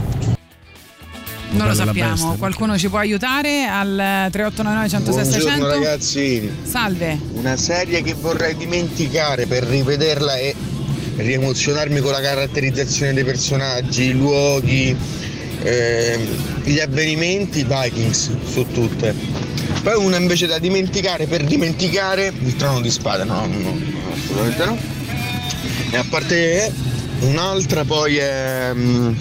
Non lo sappiamo, bestia, qualcuno ci può aiutare al 3899 106 600? Buongiorno ragazzi, Salve. una serie che vorrei dimenticare per rivederla e riemozionarmi con la caratterizzazione dei personaggi, i luoghi, ehm, gli avvenimenti, Vikings su tutte. Poi una invece da dimenticare per dimenticare il trono di spada, no, no, no, assolutamente no. E a parte un'altra poi è mm,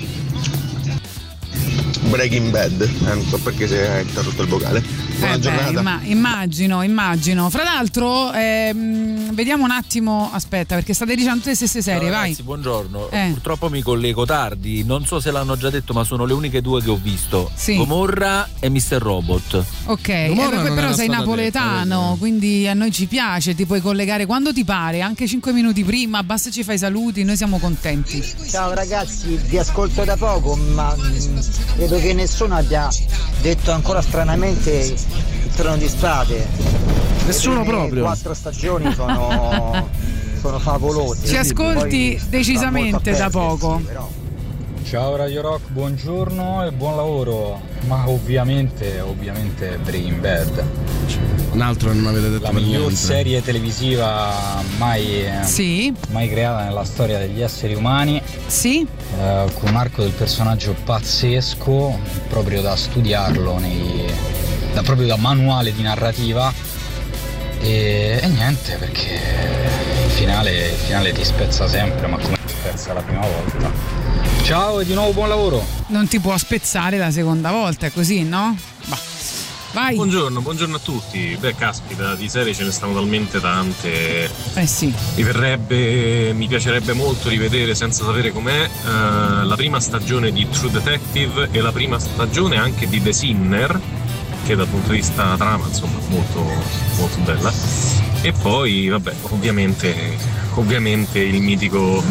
Breaking Bad, eh, non so perché si è interrotto il vocale. Buona Eh beh, giornata. imma- immagino, immagino. Fra l'altro, ehm, vediamo un attimo. Aspetta, perché state dicendo tutte le stesse serie, vai. ragazzi, buongiorno. Eh. Purtroppo mi collego tardi, non so se l'hanno già detto, ma sono le uniche due che ho visto. Sì. Gomorra e Mr. Robot. Ok, eh, però era sei napoletano, quindi a noi ci piace, ti puoi collegare quando ti pare, anche 5 minuti prima, basta ci fai i saluti, noi siamo contenti. Ciao ragazzi, vi ascolto da poco, ma mm, credo che nessuno abbia detto ancora stranamente il trono di spade. Nessuno Le proprio. quattro stagioni sono, sono favolose. Ci ascolti Poi decisamente da poco. però. Ciao Radio Rock, buongiorno e buon lavoro. Ma ovviamente, ovviamente Breaking Bad. Un altro non avete detto La miglior niente. serie televisiva mai, mai creata nella storia degli esseri umani. Sì. con un arco del personaggio pazzesco, proprio da studiarlo, nei- da, proprio da manuale di narrativa. E, e niente, perché il finale, il finale ti spezza sempre, ma come ti spezza la prima volta. Ciao e di nuovo buon lavoro. Non ti può spezzare la seconda volta, è così, no? Bah. Vai. Buongiorno, buongiorno a tutti. Beh, caspita, di serie ce ne stanno talmente tante. Eh sì. Mi verrebbe, mi piacerebbe molto rivedere senza sapere com'è eh, la prima stagione di True Detective e la prima stagione anche di The Sinner, che dal punto di vista trama, insomma, molto, molto bella. E poi, vabbè, ovviamente, ovviamente il mitico,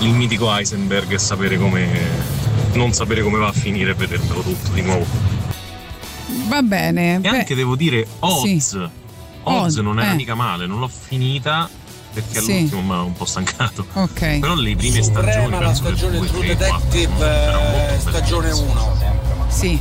il mitico Heisenberg e sapere come, non sapere come va a finire e vedermelo tutto di nuovo. Va bene. E beh, anche devo dire Oz. sì. Oz Oz, non era eh. mica male, non l'ho finita perché Sì. all'ultimo mi ha un po' stancato. Ok. Però le prime stagioni Suprema la penso che stagione True Detective, eh, stagione 1. Sì.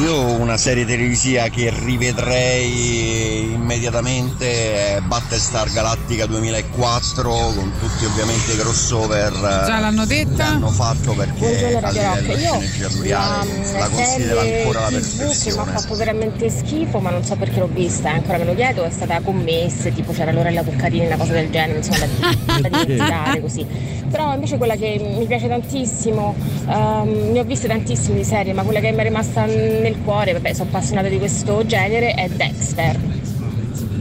Io una serie televisiva che rivedrei immediatamente è Battlestar Galactica 2004 con tutti ovviamente i crossover eh, Già l'hanno detta? che hanno fatto perché a livello sceneggiatoriale la, la considero ancora la che mi ha perfezione. fatto veramente schifo, ma non so perché l'ho vista, e ancora me lo chiedo, è stata commessa, tipo c'era Lorella Cuccarini, una cosa del genere, insomma, da, da dimenticare così. Però invece quella che mi piace tantissimo, ehm, ne ho viste tantissime di serie, ma quella che mi è rimasta nel cuore, vabbè, sono appassionata di questo genere, è Dexter.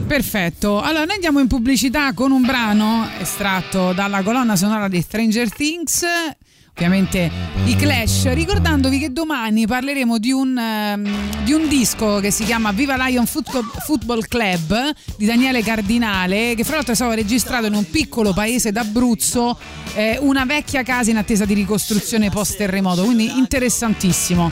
Perfetto, allora noi andiamo in pubblicità con un brano estratto dalla colonna sonora di Stranger Things, ovviamente i Clash, ricordandovi che domani parleremo di un, ehm, di un disco che si chiama Viva Lion Football, Club di Daniele Cardinale, che fra l'altro è stato registrato in un piccolo paese d'Abruzzo, eh, una vecchia casa in attesa di ricostruzione post terremoto, quindi interessantissimo.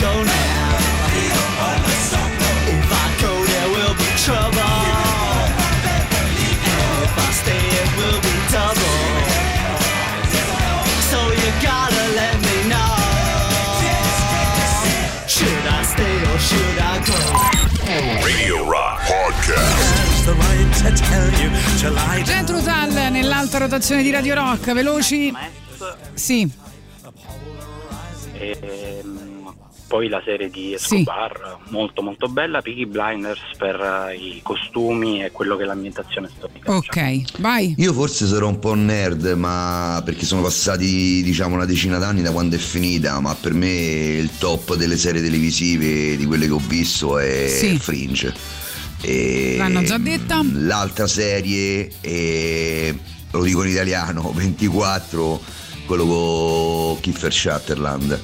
go Gentrutal nell'alta rotazione di Radio Rock, veloci. Sì, Ehm, poi la serie di Escobar, molto molto bella, Peaky Blinders per eh, i costumi e quello che è l'ambientazione storica. ok, vai. Io forse sarò un po' nerd, ma perché sono passati diciamo una decina d'anni da quando è finita, ma per me il top delle serie televisive di quelle che ho visto è Sì. Fringe. E L'hanno già detta. L'altra serie è, lo dico in italiano, 24, quello con Kiefer Sutherland.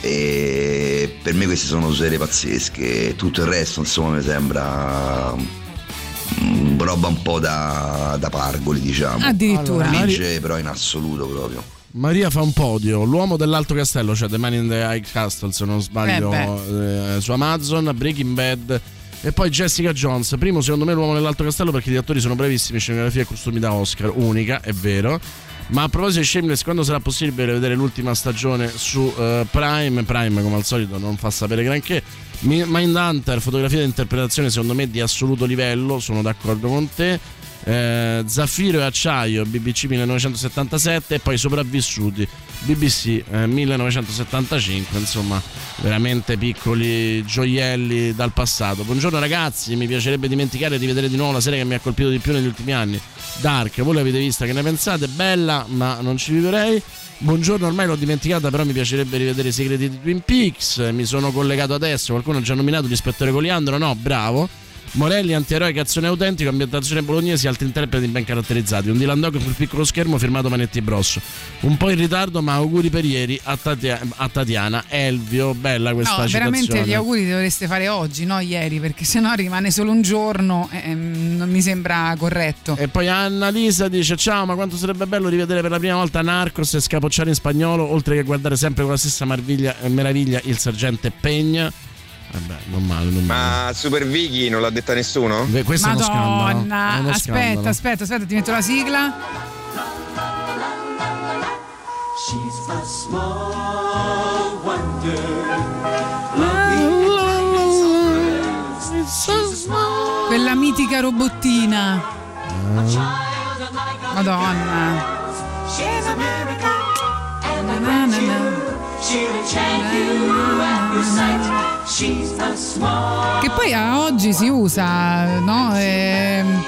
E per me queste sono serie pazzesche, tutto il resto insomma mi sembra mm, roba un po' da, da pargoli diciamo. Addirittura. Fringe però in assoluto proprio. Maria fa un podio, l'uomo dell'alto castello, cioè The Man in the High Castle se non sbaglio, Eh eh, su Amazon, Breaking Bad e poi Jessica Jones. Primo secondo me l'uomo nell'alto castello perché gli attori sono bravissimi, scenografia e costumi da Oscar, unica, è vero. Ma a proposito di Shameless, quando sarà possibile vedere l'ultima stagione su eh, Prime? Prime come al solito non fa sapere granché. Mi- Mindhunter, fotografia e interpretazione secondo me di assoluto livello, sono d'accordo con te. Eh, Zaffiro e Acciaio, BBC 1977 e poi Sopravvissuti, BBC eh, 1975, insomma veramente piccoli gioielli dal passato. Buongiorno ragazzi, mi piacerebbe dimenticare di vedere di nuovo la serie che mi ha colpito di più negli ultimi anni, Dark, voi l'avete vista, che ne pensate? Bella, ma non ci vivrei. Buongiorno, ormai l'ho dimenticata, però mi piacerebbe rivedere i segreti di Twin Peaks. Mi sono collegato adesso. Qualcuno ha già nominato l'ispettore Coliandro? No, bravo. Morelli, antieroe, cazzone autentico, ambientazione bolognese, altri interpreti ben caratterizzati. Un Dylan Dog sul piccolo schermo firmato Manetti Brosso. Un po' in ritardo, ma auguri per ieri a, Tatia- a Tatiana. Elvio, bella questa No, citazione. veramente gli auguri li dovreste fare oggi, no ieri, perché sennò rimane solo un giorno e non mi sembra corretto. E poi Annalisa dice: Ciao, ma quanto sarebbe bello rivedere per la prima volta Narcos e scapocciare in spagnolo, oltre che guardare sempre con la stessa marviglia- eh, meraviglia il sergente Pegna. Vabbè, non male, non male. Ma Super Vicky non l'ha detta nessuno? Beh, questo è uno scandalo. Madonna, È uno aspetta, scandalo. aspetta, aspetta, ti metto la sigla. She's a small wonder. Quella mitica robottina. Madonna. She's America and she'll enchant you at the sight. She's a small Che poi a oggi si usa, no? Ehm,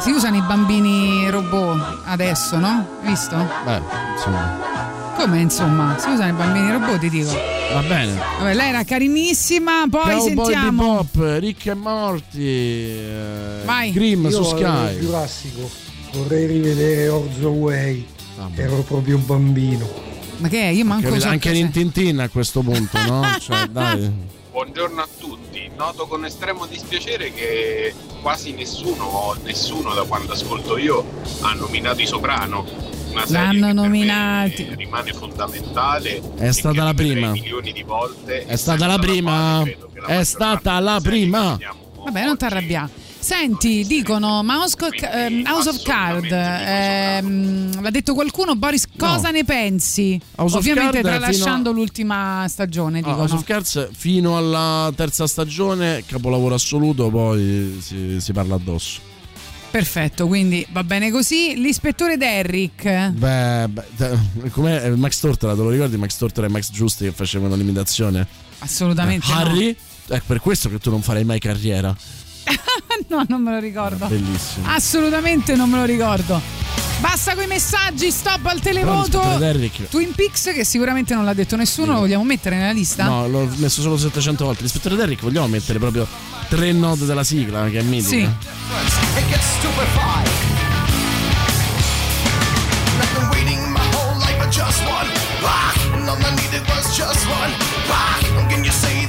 si usano i bambini robot adesso, no? Hai Visto? Beh, insomma. Come insomma? Si usano i bambini robot, ti dico. Va bene. Vabbè, lei era carinissima, poi Cowboy sentiamo. Bebop, Rick e Morty, eh, Vai. Grimm Io su ero Sky. più classico. Vorrei rivedere Orzo Way. Ero proprio un bambino. Ma che è? Io manco anche, anche in Tintin a questo punto, no? cioè, dai. Buongiorno a tutti. Noto con estremo dispiacere che quasi nessuno, o nessuno da quando ascolto io, ha nominato i Soprano. Una serie L'hanno nominati. rimane fondamentale. È stata la prima. Milioni di volte. È stata la prima. È stata la prima. Vabbè, non ti arrabbiare. Senti, dicono House, ehm, House of Card, ehm, l'ha detto qualcuno, Boris, cosa no. ne pensi? House Ovviamente tralasciando a... l'ultima stagione. Ah, House of Cards fino alla terza stagione, capolavoro assoluto, poi si, si parla addosso. Perfetto, quindi va bene così. L'ispettore Derrick. Beh, beh come eh, Max Tortora, te lo ricordi? Max Tortora e Max Giusti che facevano l'imitazione? Assolutamente. Eh, Harry, no. è per questo che tu non farei mai carriera. no, non me lo ricordo. Bellissimo. Assolutamente non me lo ricordo. Basta con i messaggi, stop al televoto. Twin Peaks che sicuramente non l'ha detto nessuno, lo vogliamo mettere nella lista? No, l'ho messo solo 700 volte. L'ispettore Derrick vogliamo mettere proprio tre note della sigla che è mitica. Sì. Eh? Just one, ah, and all I needed was just one, ah, can you say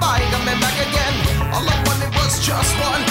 fight, I'm back again. All I wanted was just one.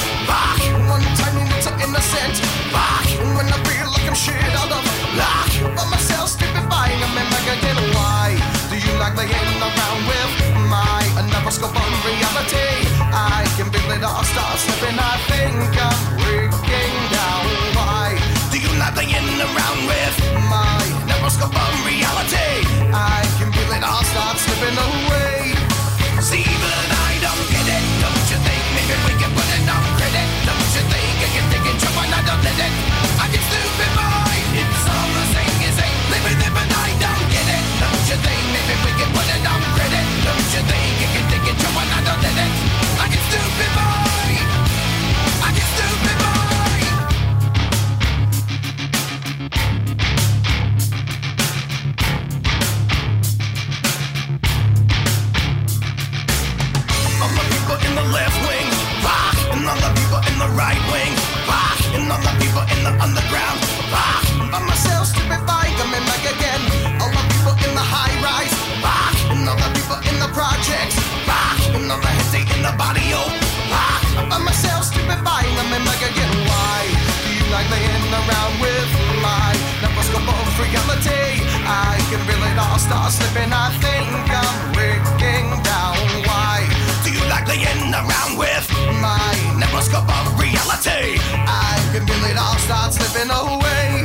can feel it all start slipping. I think I'm breaking down. Why do you like laying around with my never scope of reality? I can feel it all start slipping away.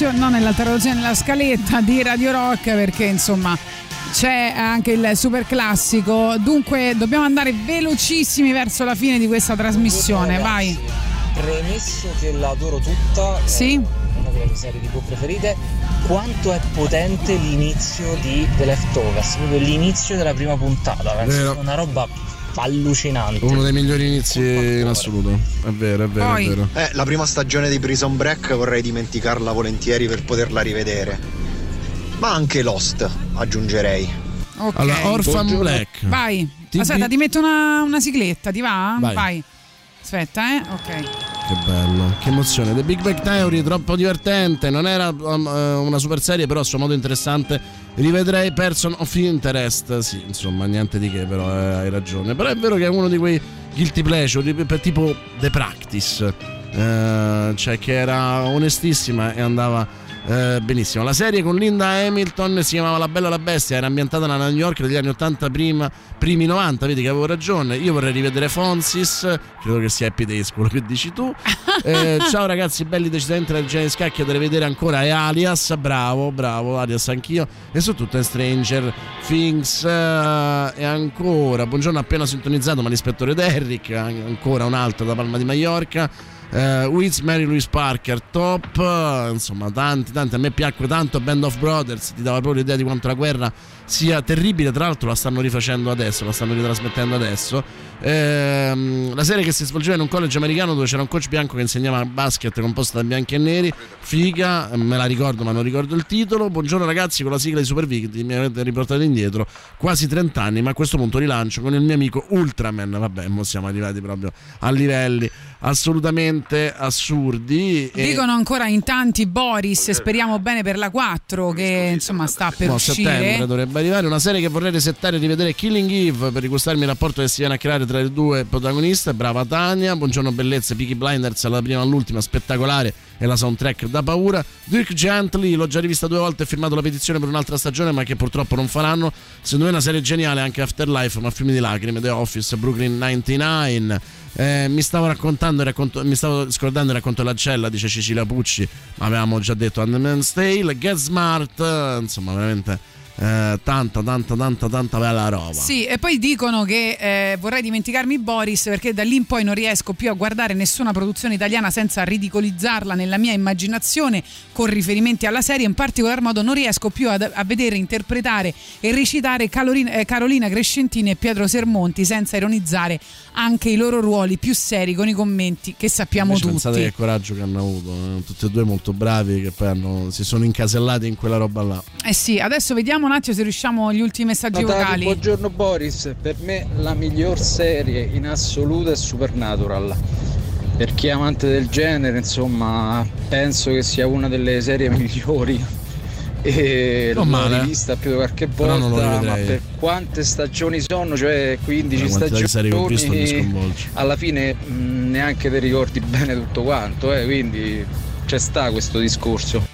Nell'alta rotazione, no nell'alta rotazione, nella scaletta di Radio Rock perché insomma c'è anche il super classico. Dunque dobbiamo andare velocissimi verso la fine di questa trasmissione. Vai. Premesso che la adoro tutta, Sì. è una delle mie serie TV preferite, quanto è potente l'inizio di The Leftovers, proprio l'inizio della prima puntata, penso una roba allucinante. Uno dei migliori inizi in assoluto. È vero, è vero, Poi- è vero. Eh, la prima stagione di Prison Break vorrei dimenticarla volentieri per poterla rivedere. Ma anche Lost, aggiungerei. Ok. Allora, Orphan Black. Vai. Ti- Aspetta, ti metto una, una sigletta, ti va? Vai. Aspetta, eh. Ok. Che bello, che emozione. The Big Bang Theory, troppo divertente. Non era um, eh, una super serie, però a suo modo interessante. Rivedrei Person of Interest. Sì, insomma, niente di che, però eh, hai ragione. Però è vero che è uno di quei guilty pleasure, tipo The Practice. eh, cioè, che era onestissima e andava. Eh, benissimo, la serie con Linda Hamilton si chiamava La Bella e la Bestia, era ambientata nella New York degli anni 80, prima, primi 90. Vedi che avevo ragione. Io vorrei rivedere Fonsis, credo che sia Happy Days quello che dici tu. Eh, ciao ragazzi, belli decisamente la genere scacchi da rivedere ancora. E Alias, bravo, bravo, Alias anch'io. E soprattutto in Stranger Things. eh, e ancora, buongiorno appena sintonizzato, ma l'ispettore Derrick, an- ancora un altro da Palma di Mallorca. Uh, Wiz, Mary Louise Parker, top, insomma, tanti, tanti. A me piacque tanto Band of Brothers, ti dava proprio l'idea di quanto la guerra sia terribile. Tra l'altro, la stanno rifacendo adesso, la stanno ritrasmettendo adesso. Ehm, la serie che si svolgeva in un college americano dove c'era un coach bianco che insegnava basket composto da bianchi e neri. Figa, me la ricordo, ma non ricordo il titolo. Buongiorno ragazzi, con la sigla di Super Vic mi avete riportato indietro quasi 30 anni, ma a questo punto rilancio con il mio amico Ultraman. Vabbè, mo siamo arrivati proprio a livelli assolutamente assurdi. e- Dicono ancora in tanti Boris, speriamo bene per la 4 che insomma sta per a settembre uscire. dovrebbe arrivare. Una serie che vorrei resettare e rivedere Killing Eve per ricostarmi il rapporto che si viene a creare tra le due protagoniste. Brava Tania buongiorno bellezze Peaky Blinders alla prima all'ultima spettacolare e la soundtrack da paura. Dirk Gently l'ho già rivista due volte e firmato la petizione per un'altra stagione ma che purtroppo non faranno. Secondo me è una serie geniale anche Afterlife ma fiumi di lacrime The Office Brooklyn 99 eh, mi stavo raccontando, racconto- mi stavo scordando il racconto della cella, dice Cecilia Pucci, ma avevamo già detto Handmaid's Tale, Get Smart, insomma veramente eh, tanta, tanta, tanta, tanta bella roba. Sì, e poi dicono che eh, vorrei dimenticarmi Boris perché da lì in poi non riesco più a guardare nessuna produzione italiana senza ridicolizzarla nella mia immaginazione con riferimenti alla serie. In particolar modo non riesco più ad- a vedere, interpretare e recitare Calorina- eh, Carolina Crescentini e Pietro Sermonti senza ironizzare anche i loro ruoli più seri con i commenti che sappiamo Invece tutti. Pensate che coraggio che hanno avuto, eh, tutti e due molto bravi che poi hanno- si sono incasellati in quella roba là. Eh sì, adesso vediamo un attimo se riusciamo gli ultimi messaggi Natali, vocali. buongiorno Boris, per me la miglior serie in assoluto è Supernatural. Per chi è amante del genere, insomma, penso che sia una delle serie migliori. E Non l'ho male. rivista più di qualche volta, ma per quante stagioni sono, cioè 15 La quantità di serie che ho visto mi stagioni, sconvolge. alla fine mh, neanche ti ricordi bene tutto quanto, eh, quindi c'è sta questo discorso.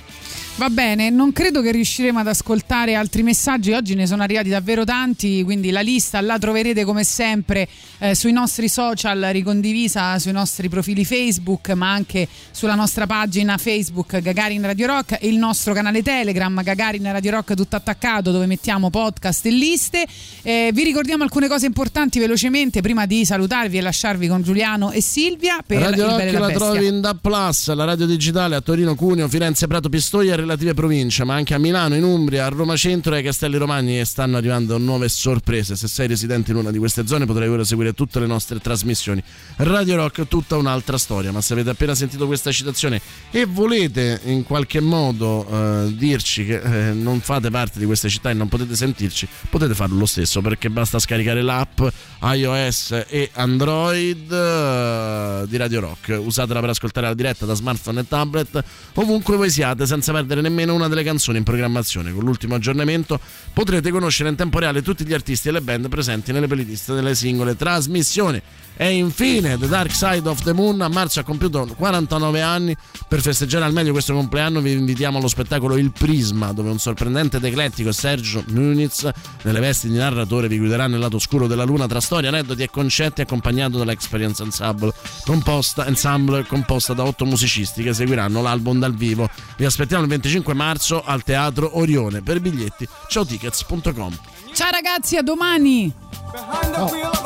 Va bene, non credo che riusciremo ad ascoltare altri messaggi, oggi ne sono arrivati davvero tanti, quindi la lista la troverete come sempre eh, sui nostri social ricondivisa sui nostri profili Facebook, ma anche sulla nostra pagina Facebook Gagarin Radio Rock e il nostro canale Telegram Gagarin Radio Rock tutto attaccato dove mettiamo podcast e liste. Eh, vi ricordiamo alcune cose importanti velocemente prima di salutarvi e lasciarvi con Giuliano e Silvia per Radio il Rock la la trovi in DAB Plus, la radio digitale a Torino, Cuneo, Firenze, Prato, Pistoia relative province, ma anche a Milano, in Umbria, a Roma Centro e ai Castelli Romani stanno arrivando nuove sorprese. Se sei residente in una di queste zone potrai ora seguire tutte le nostre trasmissioni. Radio Rock tutta un'altra storia, ma se avete appena sentito questa citazione e volete in qualche modo eh, dirci che eh, non fate parte di queste città e non potete sentirci, potete farlo lo stesso perché basta scaricare l'app iOS e Android eh, di Radio Rock. Usatela per ascoltare la diretta da smartphone e tablet ovunque voi siate senza perdere nemmeno una delle canzoni in programmazione. Con l'ultimo aggiornamento potrete conoscere in tempo reale tutti gli artisti e le band presenti nelle playlist delle singole trasmissioni. E infine The Dark Side of the Moon a marzo ha compiuto 49 anni. Per festeggiare al meglio questo compleanno vi invitiamo allo spettacolo Il Prisma, dove un sorprendente ed eclettico Sergio Muniz, nelle vesti di narratore, vi guiderà nel lato oscuro della luna tra storie, aneddoti e concetti, accompagnato dall'Experience Ensemble composta, ensemble composta da otto musicisti che seguiranno l'album dal vivo. Vi aspettiamo il 25 marzo al Teatro Orione. Per biglietti, ciaotickets.com. Ciao ragazzi, a domani! behind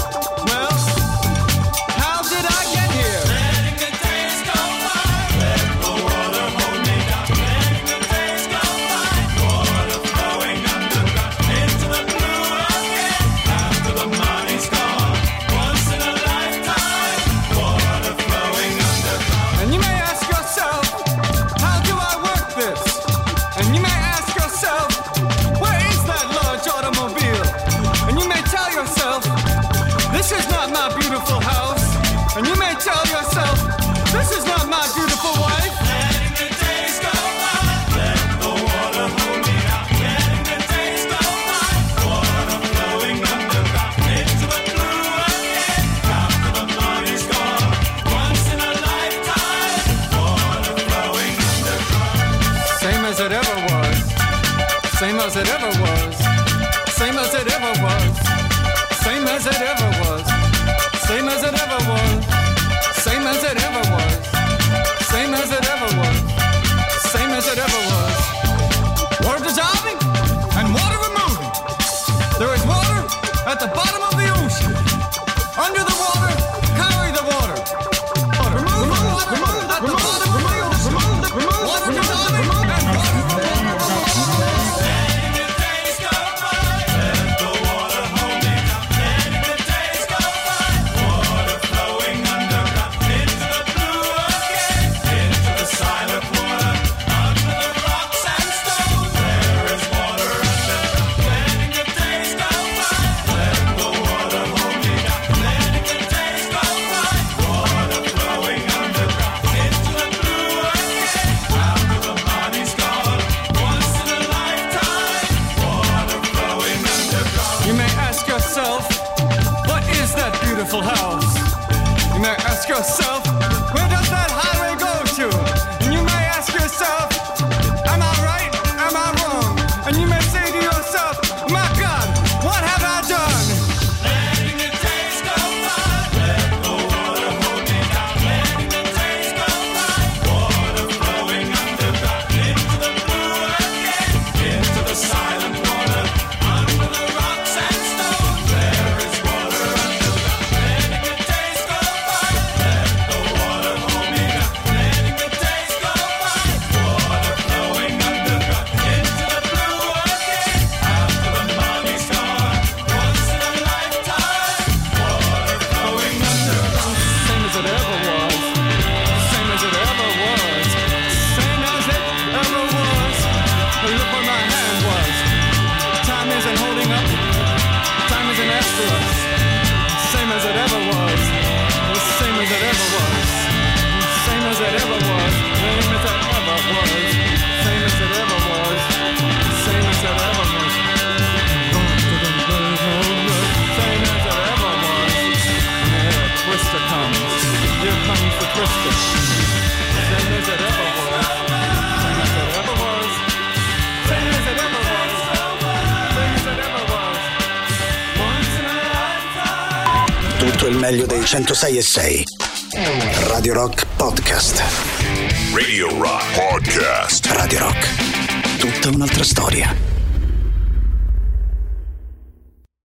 106 e 6.